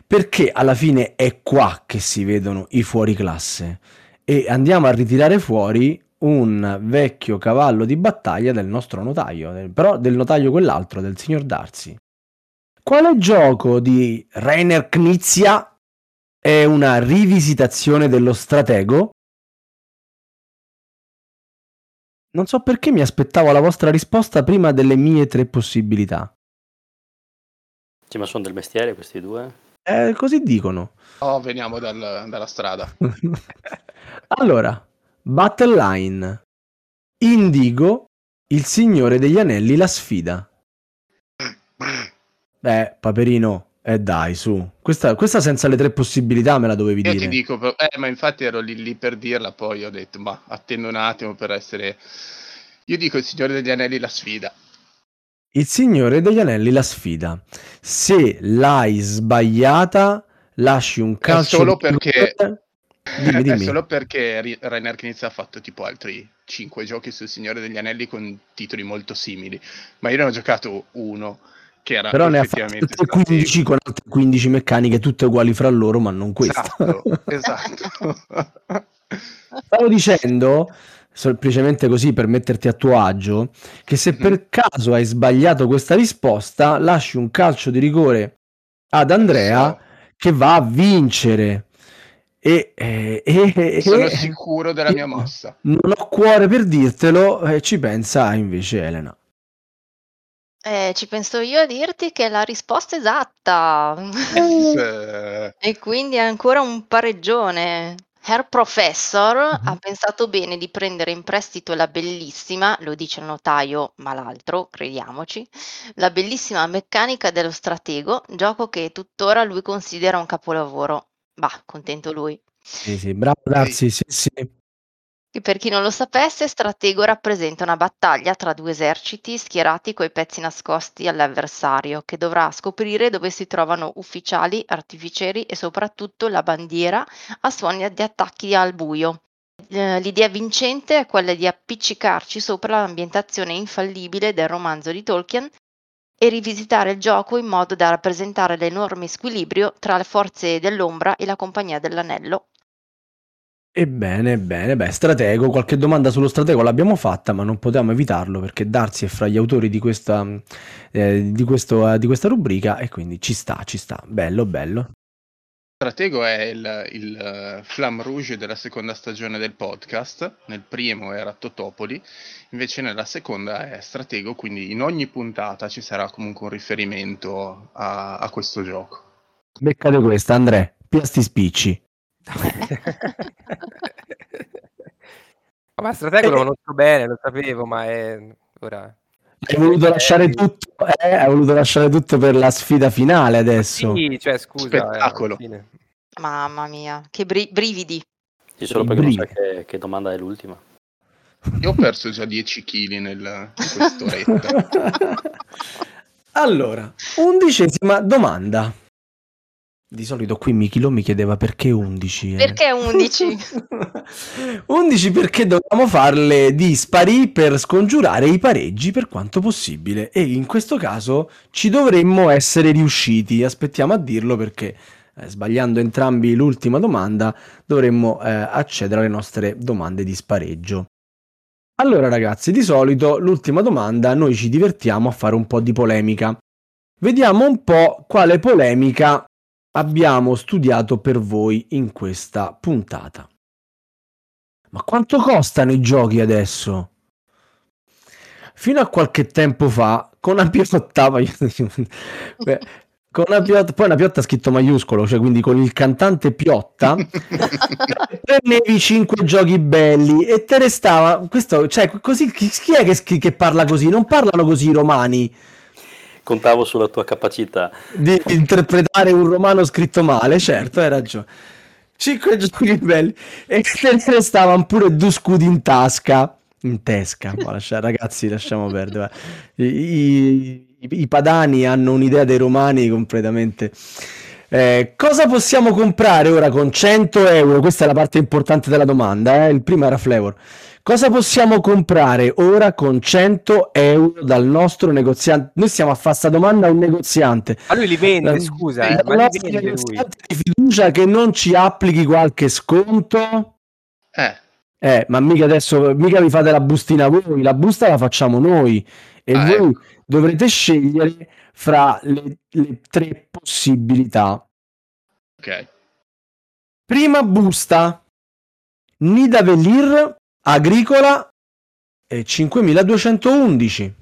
A: Perché alla fine è qua che si vedono i fuori classe e andiamo a ritirare fuori un vecchio cavallo di battaglia del nostro notaio, però del notaio quell'altro, del signor Darcy. Quale gioco di Rainer Knizia è una rivisitazione dello stratego? Non so perché mi aspettavo la vostra risposta prima delle mie tre possibilità.
B: Sì, ma sono del mestiere questi due?
A: Eh, così dicono.
D: Oh, veniamo dal- dalla strada. <laughs>
A: allora, Battle Line. Indigo, il Signore degli Anelli, la sfida. Beh, <clears throat> Paperino, eh dai, su. Questa, questa senza le tre possibilità me la dovevi
D: Io
A: dire.
D: ti dico, eh, ma infatti ero lì, lì per dirla, poi ho detto, ma attendo un attimo per essere... Io dico il Signore degli Anelli la sfida.
A: Il Signore degli Anelli, la sfida. Se l'hai sbagliata, lasci un calcio
D: solo
A: di
D: perché-
A: rigore- Dimmi, <laughs>
D: È
A: dimmi.
D: solo perché Rainer Knizia ha fatto tipo altri 5 giochi sul Signore degli Anelli con titoli molto simili, ma io ne ho giocato uno che era
A: Però ne ha fatte
D: effettivamente
A: altre 15 con altre 15 meccaniche, tutte uguali fra loro, ma non questa.
D: Esatto, <laughs> esatto.
A: Stavo dicendo, semplicemente così per metterti a tuo agio, che se
D: Mhm.
A: per caso hai sbagliato questa risposta, lasci un calcio di rigore ad Andrea
D: So.
A: che va a vincere. E, e- e-
D: Sono
A: e-
D: sicuro della mia mossa.
A: Non ho cuore per dirtelo, e ci pensa invece Elena.
C: Eh, ci penso io a dirti che è la risposta esatta. <laughs> E quindi è ancora un pareggione. Herr Professor
A: Mhm.
C: ha pensato bene di prendere in prestito la bellissima, lo dice il notaio, ma l'altro, crediamoci, la bellissima meccanica dello stratego, gioco che tuttora lui considera un capolavoro. Bah, contento lui.
A: Sì, sì, bravo Darsi, sì, sì.
C: Che per chi non lo sapesse, Stratego rappresenta una battaglia tra due eserciti schierati coi pezzi nascosti all'avversario, che dovrà scoprire dove si trovano ufficiali, artificieri e soprattutto la bandiera a suoni di attacchi al buio. Eh, L'idea vincente è quella di appiccicarci sopra l'ambientazione infallibile del romanzo di Tolkien e rivisitare il gioco in modo da rappresentare l'enorme squilibrio tra le forze dell'ombra e la compagnia dell'anello.
A: Ebbene, bene, beh, stratego, qualche domanda sullo stratego l'abbiamo fatta, ma non potevamo evitarlo perché Darsi è fra gli autori di questa, eh, di questo, eh, di questa rubrica e quindi ci sta, ci sta, bello, bello.
D: Stratego è il, il eh, Flamme Rouge della seconda stagione del podcast. Nel primo era Totopoli, invece nella seconda è Stratego, quindi in ogni puntata ci sarà comunque un riferimento a, a questo gioco.
A: Beccate questa, Andrea, piasti spicci. <laughs>
F: ma Stratego lo conosco bene, lo sapevo, ma è ora...
A: Hai voluto lasciare tutto, eh? Hai voluto lasciare tutto per la sfida finale adesso.
F: Sì, cioè scusa. eh,
D: Spettacolo.
F: fine.
C: Mamma mia, che bri- brividi.
B: Sì, solo perché non sai che, che domanda è l'ultima.
D: Io ho perso già 10 kg nel, in quest'oretta. <laughs>
A: Allora, undicesima domanda. Di solito qui Michilo mi chiedeva perché 11. eh.
C: Perché 11?
A: 11 <laughs> perché dovevamo farle dispari per scongiurare i pareggi per quanto possibile e in questo caso ci dovremmo essere riusciti, aspettiamo a dirlo perché eh, sbagliando entrambi l'ultima domanda dovremmo eh, accedere alle nostre domande di spareggio. Allora ragazzi, di solito l'ultima domanda noi ci divertiamo a fare un po' di polemica. Vediamo un po' quale polemica abbiamo studiato per voi in questa puntata. Ma quanto costano i giochi adesso? Fino a qualche tempo fa, con una piotta, <laughs> Beh, con una piotta, poi una piotta scritto maiuscolo, cioè quindi con il cantante Piotta, <laughs> prendevi 5 giochi belli e te restava questo, cioè così chi, chi è che, che parla così? Non parlano così i romani
B: Contavo sulla tua capacità.
A: di interpretare un romano scritto male, certo, hai ragione. Cinque giochi belli e te ne restavano pure due scudi in tasca. In tesca, lascia- ragazzi, lasciamo perdere. I, i- i padani hanno un'idea dei romani completamente. Eh, cosa possiamo comprare ora con 100 euro? Questa è la parte importante della domanda. eh, Il primo era Flavor. Cosa possiamo comprare ora con 100 euro dal nostro negoziante? Noi stiamo a fare sta domanda a un negoziante.
F: Ma lui li vende,
A: La-
F: scusa, eh, ma li vende lui.
A: negoziante di fiducia che non ci applichi qualche sconto?
D: Eh,
A: Eh, ma mica adesso, mica vi fate la bustina voi, la busta la facciamo noi e
D: Ah,
A: voi
D: ecco.
A: dovrete scegliere fra le, le tre possibilità.
D: ok.
A: Prima busta, Nidavellir Agricola e 5211.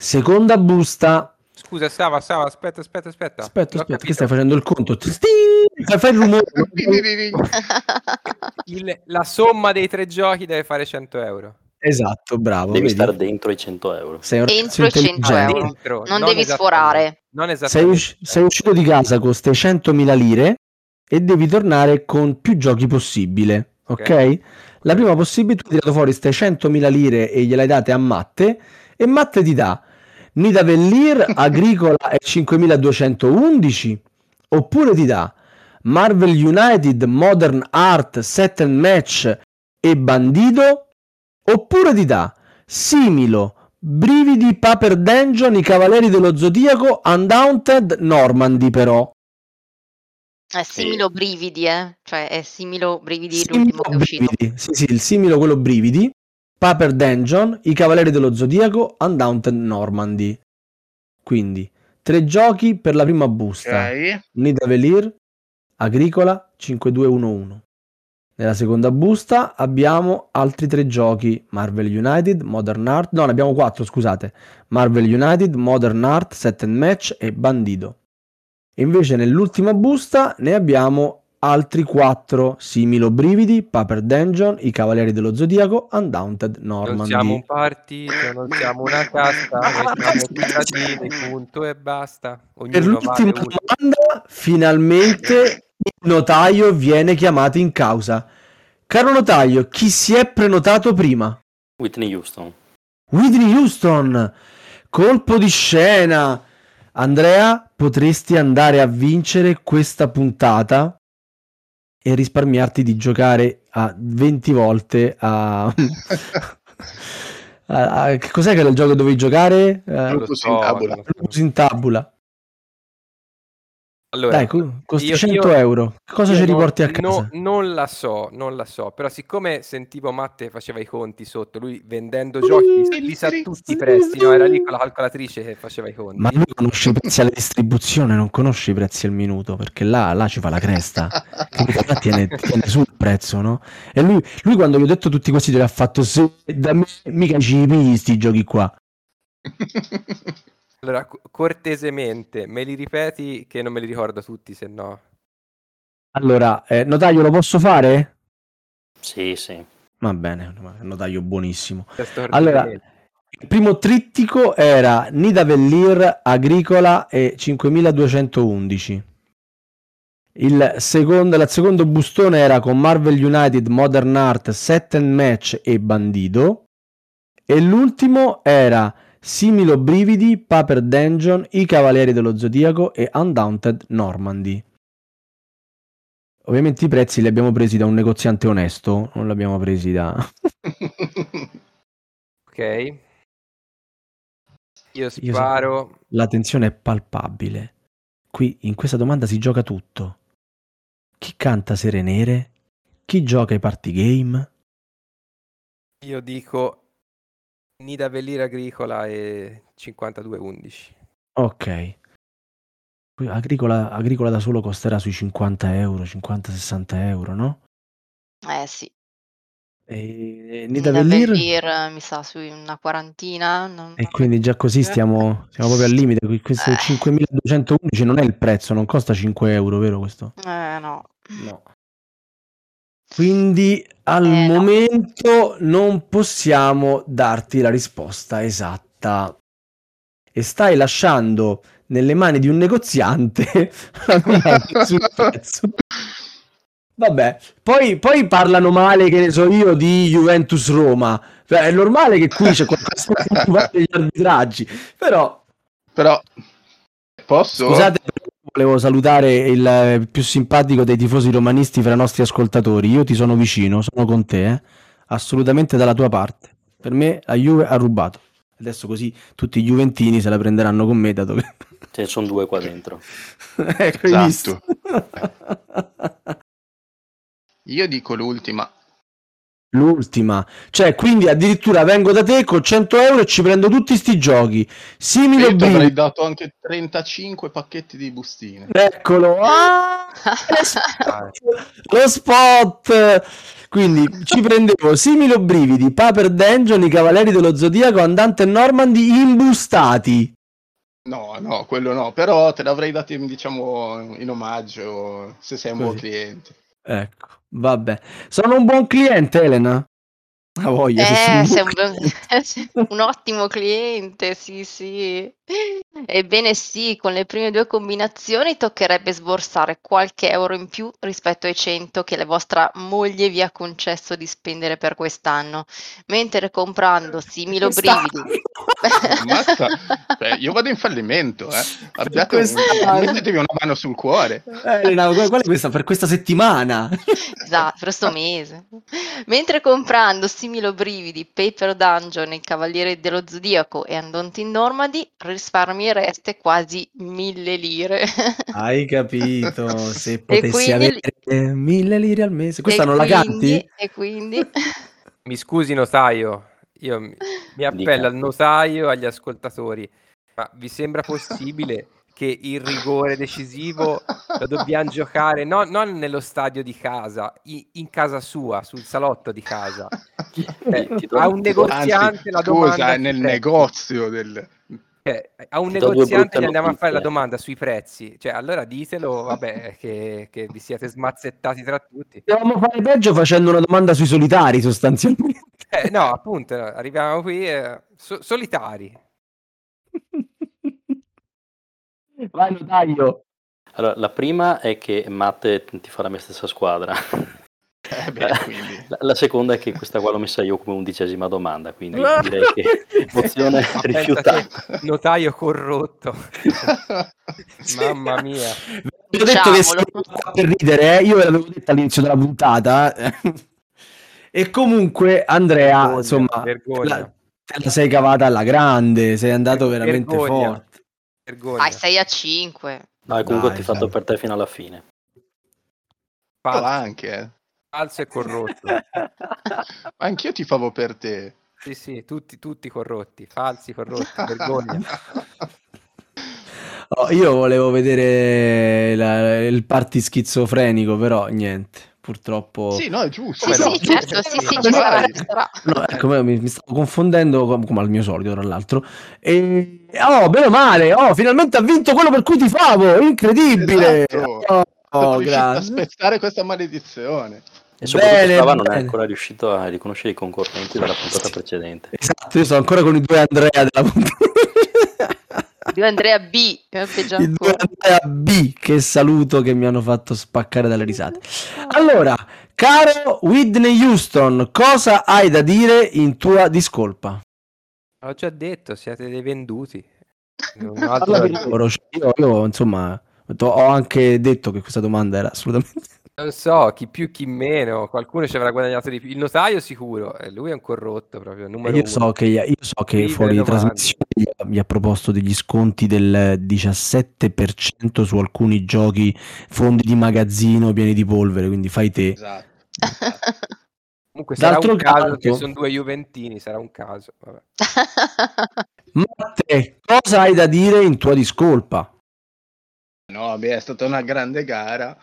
A: Seconda busta,
F: Scusa, Sava, Sava, aspetta, aspetta, aspetta.
A: Aspetta,
F: L'ho
A: aspetta, che stai facendo il conto? Sting! Fai, il rumore. <laughs>
F: Il- la somma dei tre giochi deve fare 100 euro.
A: esatto, bravo.
B: Devi
A: vedi?
B: stare dentro i 100 euro.
A: Sei un
C: Entro
A: ragazzo
C: i 100
A: intelligente.
C: euro.
F: Dentro,
C: Non devi
F: esattamente.
C: sforare.
F: Non
A: Sei, usci- sei uscito di casa con queste 100.000 lire e devi tornare con più giochi possibile. Ok? La prima possibilità, tu hai tirato fuori queste 100.000 lire e gliele hai date a Matte e Matte ti dà Nidavellir, <laughs> Agricola e 5211 oppure ti dà Marvel United, Modern Art, Set and Match e Bandido oppure ti dà Similo, Brividi, Paper Dungeon, I Cavalieri dello Zodiaco, Undaunted, Normandy però.
C: È similo brividi, eh? Cioè è similo brividi
A: Similo
C: l'ultimo che è uscito.
A: Brividi. Sì, sì, il similo quello Brividi, Paper Dungeon, I Cavalieri dello Zodiaco, Undaunted Normandy. Quindi, tre giochi per la prima busta.
D: Ok.
A: Nidavellir, Agricola, 5211. Nella seconda busta abbiamo altri tre giochi, Marvel United, Modern Art, no, ne abbiamo quattro, scusate. Marvel United, Modern Art, Set and Match e Bandido. Invece nell'ultima busta ne abbiamo altri quattro, Similo Brividi, Paper Dungeon, I Cavalieri dello Zodiaco, Undaunted
F: Non
A: Normandy.
F: siamo un partito, non siamo una casta, <laughs> siamo cittadini, punto e basta.
A: Per
F: Ognuno
A: l'ultima
F: vale
A: domanda, finalmente il notaio viene chiamato in causa. Caro notaio, chi si è prenotato prima?
B: Whitney Houston.
A: Whitney Houston, colpo di scena. Andrea, potresti andare a vincere questa puntata e risparmiarti di giocare a 20 volte a... <laughs> a- a- che cos'è che era il gioco dovevi giocare? Eh,
D: Lupus
F: so,
D: in tabula.
A: Lupus in tabula.
F: Allora,
A: Dai, co- costi
F: io-
A: 100
F: io-
A: euro. Che cosa ci
F: non-
A: riporti a
F: no-
A: casa?
F: non la so, non la so, però siccome sentivo Matte faceva i conti sotto, lui vendendo giochi li sa- li tutti i prezzi, no? Era lì con la calcolatrice che faceva i conti.
A: Ma lui conosce i prezzi alla distribuzione, non conosce i prezzi al minuto, perché là, là ci fa la cresta. <laughs> Là tiene, tiene sul prezzo, no? E lui, lui quando gli ho detto tutti questi titoli ha fatto se da me mica ci pigli sti giochi qua. <laughs>
F: Allora, co- cortesemente, me li ripeti che non me li ricordo tutti, se no.
A: Allora, eh, notaio lo posso fare?
B: Sì, sì.
A: Va bene, notaio buonissimo. Allora, il primo trittico era Nidavellir, Agricola e 5211. Il secondo, il secondo bustone era con Marvel United, Modern Art, Set and Match e Bandido. E l'ultimo era Similo Brividi, Paper Dungeon, I Cavalieri dello Zodiaco e Undaunted Normandy. Ovviamente i prezzi li abbiamo presi da un negoziante onesto, non li abbiamo presi da... <laughs>
F: Ok. Io
A: Io so-
F: sparo.
A: La tensione è palpabile. Qui in questa domanda si gioca tutto. Chi canta Sere Nere? Chi gioca ai party game?
F: Io dico Nidavellir Agricola e 5211.
A: Ok. Agricola, Agricola da solo costerà sui 50 euro, 50-60 euro, no?
C: Eh sì.
A: E
C: Da
A: Nidavellir?
C: Bellir, mi sa sui una quarantina. non-
A: E quindi già così stiamo, siamo proprio al limite. Questo
C: Eh.
A: 5211 non è il prezzo, non costa 5 euro, vero questo?
C: Eh no.
A: No. Quindi al
C: Eh, no.
A: momento non possiamo darti la risposta esatta. E stai lasciando nelle mani di un negoziante <laughs> la domanda sul prezzo. Vabbè, poi, poi parlano male, che ne so io, di Juventus Roma. Cioè, è normale che qui c'è qualcosa che riguarda <laughs> gli arbitraggi. Però,
D: Però posso?
A: scusate, volevo salutare il eh, più simpatico dei tifosi romanisti fra i nostri ascoltatori. Io ti sono vicino, sono con te, eh. assolutamente dalla tua parte. Per me la Juve ha rubato. Adesso così tutti i Juventini se la prenderanno con me, dato che...
B: Ce ne sono due qua dentro. <laughs>
A: ecco, visto?
D: Io dico l'ultima.
A: L'ultima, cioè quindi addirittura vengo da te con 100 euro e ci prendo tutti sti giochi. Simile
D: Io ti avrei dato anche 35 pacchetti di bustine.
A: Eccolo, ah, <laughs> lo spot. Quindi ci prendevo Similo Brividi, Paper Dungeon, i Cavalieri dello Zodiaco, Andante e Normandy imbustati.
D: No, no, quello no, però te l'avrei dato in, diciamo in omaggio se sei un buon
A: Così.
D: cliente.
A: Ecco, vabbè. Sono un buon cliente, Elena? Voglia, se sono
C: Eh,
A: un buon <laughs>
C: un ottimo cliente, sì, sì. Ebbene sì, con le prime due combinazioni toccherebbe sborsare qualche euro in più rispetto ai 100 che la vostra moglie vi ha concesso di spendere per quest'anno, mentre comprando simili brividi.
D: Beh, <laughs> io vado in fallimento, eh. Abbiate un- mettetevi una mano sul cuore.
A: Eh, Elena, qual è questa? Per questa settimana?
C: Esatto, per questo mese. Mentre comprando simili brividi, Paper Dungeon, Il Cavaliere dello Zodiaco e Undaunted Normandy risparmiereste quasi mille lire. <laughs>
A: Hai capito? Se potessi
C: quindi-
A: avere mille lire al mese. Questa
C: E
A: non la
C: quindi-
A: canti?
C: E quindi... <laughs> <laughs>
F: Mi scusi, notaio. Io mi, mi appello
B: Dica.
F: al notaio e agli ascoltatori. Ma vi sembra possibile che il rigore decisivo lo dobbiamo giocare no- non nello stadio di casa, i- in casa sua, sul salotto di casa? Eh, a un negoziante la
D: Anzi,
F: domanda
D: scusa, è
F: sui
D: nel
F: prezzi.
D: negozio del...
F: Eh, a un negoziante gli andiamo a fare la domanda sui prezzi. Cioè, allora ditelo, vabbè, che, che vi siete smazzettati tra tutti.
A: Dobbiamo fare peggio facendo una domanda sui solitari, sostanzialmente.
F: Eh, no, appunto, arriviamo qui eh, so- solitari.
A: Vai, notaio.
B: Allora, la prima è che Matte ti fa la mia stessa squadra.
D: Eh beh, quindi...
B: La, la seconda è che questa qua l'ho messa io come undicesima domanda, quindi direi che <laughs> mozione rifiutata.
F: notaio corrotto. <laughs> Mamma mia.
A: Vi ho detto che per ridere, eh? io ve l'avevo detto all'inizio della puntata. eh. e comunque, Andrea,
F: Vergogna,
A: insomma,
F: vergogna.
A: la- te la sei cavata alla grande, sei andato veramente
F: Vergogna.
A: forte.
F: Vergogna.
C: Dai, 6 a 5.
B: No, comunque
A: Dai,
B: ti ho fatto per te fino alla fine.
F: Falso,
D: anche, eh.
F: Falso e corrotto.
D: Anch'io ti favo per te.
F: Sì, sì, tutti, tutti corrotti, falsi, corrotti, vergogna. <laughs>
A: Oh, io volevo vedere la- il party schizofrenico, però niente, purtroppo...
D: Sì, no, è giusto.
C: Sì,
F: Come
C: sì, certo, sì, sì, ci sarà.
A: No, ecco, mi, mi stavo confondendo com- come al mio solito, tra l'altro. E... Oh, bene o male, oh, finalmente ha vinto quello per cui ti favo, incredibile!
D: Esatto.
A: Oh, oh,
D: riuscito a
A: grazie.
D: spezzare questa maledizione.
B: E soprattutto
A: Bene,
B: Slava non è ancora riuscito a riconoscere i concorrenti della puntata precedente.
A: Esatto, io sono ancora con i due Andrea della puntata.
C: Di Andrea B, è peggio
A: I due. Andrea B, che saluto, che mi hanno fatto spaccare dalle risate. Allora, caro Whitney Houston, cosa hai da dire in tua discolpa?
F: L'ho già detto, siete dei venduti. <laughs> Non ho altro
A: io, io, insomma, ho anche detto che questa domanda era assolutamente... <laughs>
F: Non so, chi più, chi meno. Qualcuno ci avrà guadagnato di più. Il notaio sicuro, e lui è un corrotto proprio, numero
A: Io
F: uno.
A: so che, io so che
F: Scrive
A: fuori trasmissione gli ha, gli ha proposto degli sconti del 17% su alcuni giochi, fondi di magazzino pieni di polvere, quindi fai te.
D: Esatto. <laughs>
F: Comunque sarà
A: D'altro
F: un caso
A: canto-
F: che sono due Juventini, sarà un caso. Vabbè. <laughs>
A: Matte, cosa hai da dire in tua discolpa?
D: No, vabbè, è stata una grande gara.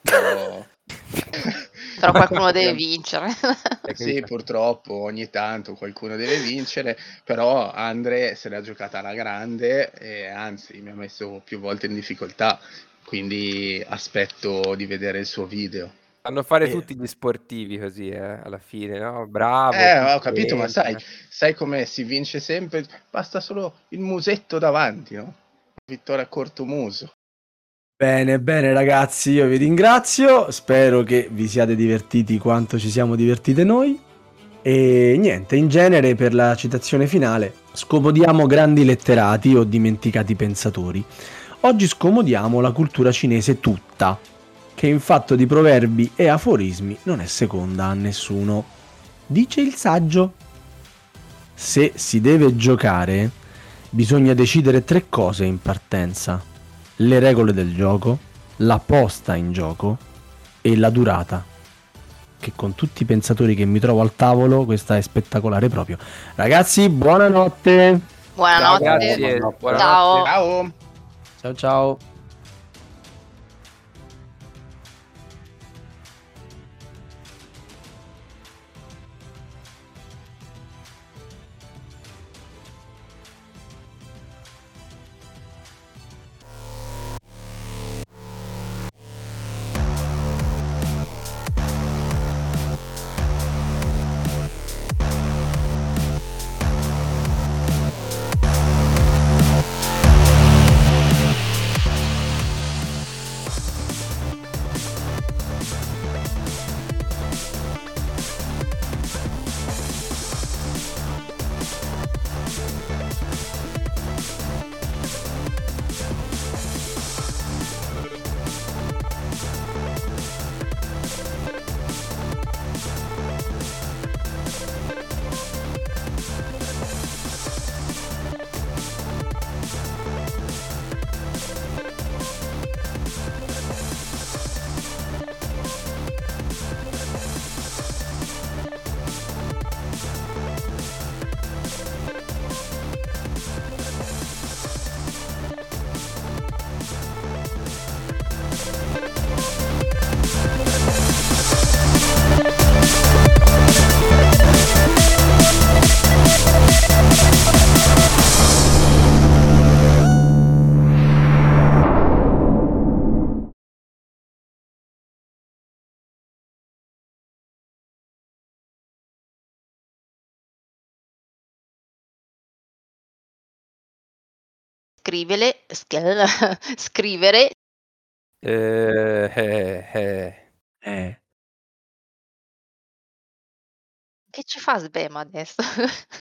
D: Però... <laughs>
C: Però qualcuno <laughs> deve vincere.
F: Hai
D: Sì, purtroppo ogni tanto qualcuno deve vincere, però Andre se l'ha giocata alla grande e anzi mi ha messo più volte in difficoltà, quindi aspetto di vedere il suo video.
F: Fanno fare
A: Eh.
F: tutti gli sportivi così, eh, alla fine, no? Bravo.
D: Eh, ho capito, ma sai, sai come si vince sempre? Basta solo il musetto davanti, no? Vittoria a corto muso.
A: Bene, bene ragazzi, io vi ringrazio, spero che vi siate divertiti quanto ci siamo divertite noi. E niente, in genere per la citazione finale scomodiamo grandi letterati o dimenticati pensatori. Oggi scomodiamo la cultura cinese tutta, che in fatto di proverbi e aforismi non è seconda a nessuno. Dice il saggio. Se si deve giocare, bisogna decidere tre cose in partenza le regole del gioco, la posta in gioco e la durata. Che con tutti i pensatori che mi trovo al tavolo, questa è spettacolare proprio. Ragazzi, buonanotte.
C: Buonanotte.
B: Ciao.
F: buonanotte.
C: Ciao.
D: Ciao!
A: Ciao
C: Scrivere, scrivere, <laughs> scrivere,
F: Eh, eh, eh.
A: Eh.
C: che ci fa Sbema adesso? <laughs>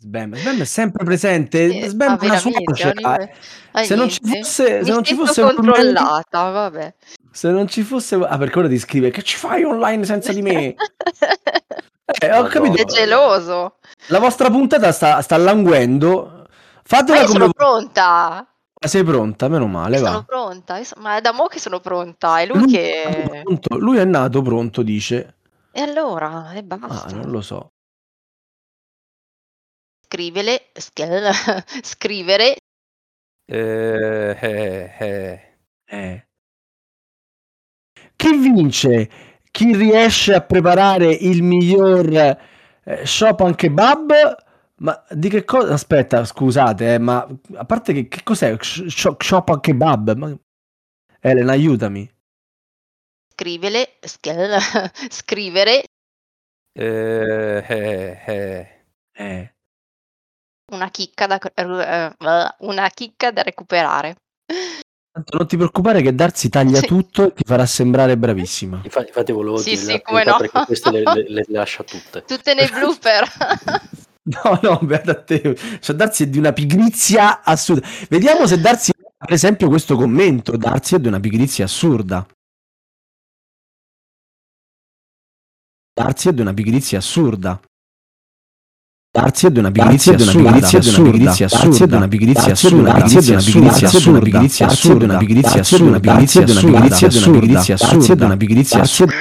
A: Sbam. Sbam è sempre presente.
C: Sì,
A: Sbam
C: ah,
A: è una suocera.
C: Ah, niente. Ah,
A: Se non ci fosse, se non ci fosse un
C: controllata, vabbè.
A: se non ci fosse, ah, perché ora ti scrive che ci fai online senza di me? <laughs> Eh, ho capito.
C: È geloso.
A: La vostra puntata sta, sta languendo.
C: Ma
A: Fatela come
C: sono pronta.
A: Ah, Sei pronta? Meno male,
C: Io
A: va.
C: sono pronta. So- Ma è da mo' che sono pronta. È lui
A: Lui è nato
C: che...
A: pronto, lui è nato pronto, dice.
C: E allora, e
A: Ah,
C: basta.
A: non lo so.
C: Scrivere, scrivere, <laughs> scrivere,
F: Eh, eh, eh.
A: Eh. Chi vince? Chi riesce a preparare il miglior eh, Chopin kebab? Ma di che cosa? Aspetta, scusate, eh, ma a parte che, che cos'è Chopin kebab? Ma... Elena, aiutami.
C: scrivere, scrivere, <laughs> scrivere
F: Eh, eh, eh.
A: Eh.
C: una chicca da, eh, una chicca da recuperare.
A: Tanto non ti preoccupare che Darsi taglia
C: Sì.
A: tutto e ti farà sembrare bravissima.
B: Infatti, infatti volevo
C: Sì,
B: dire
C: sì, come no.
B: perché queste le, le- le lascia tutte.
C: Tutte nei blooper. <laughs>
A: No, no, beata a te. Cioè, Darsi è di una pigrizia assurda. Vediamo se Darsi, per esempio, questo commento. Darsi è di una pigrizia assurda. Darsi è di una pigrizia assurda. Darsi è di una pigrizia assurda. Darsi è di una pigrizia assurda. Darsi è di una pigrizia assurda. Darsi è di una pigrizia assurda. Pigrizia assurda. Una pigrizia assurda. Una pigrizia assurda. Una pigrizia assurda. Darsi è di una pigrizia assurda.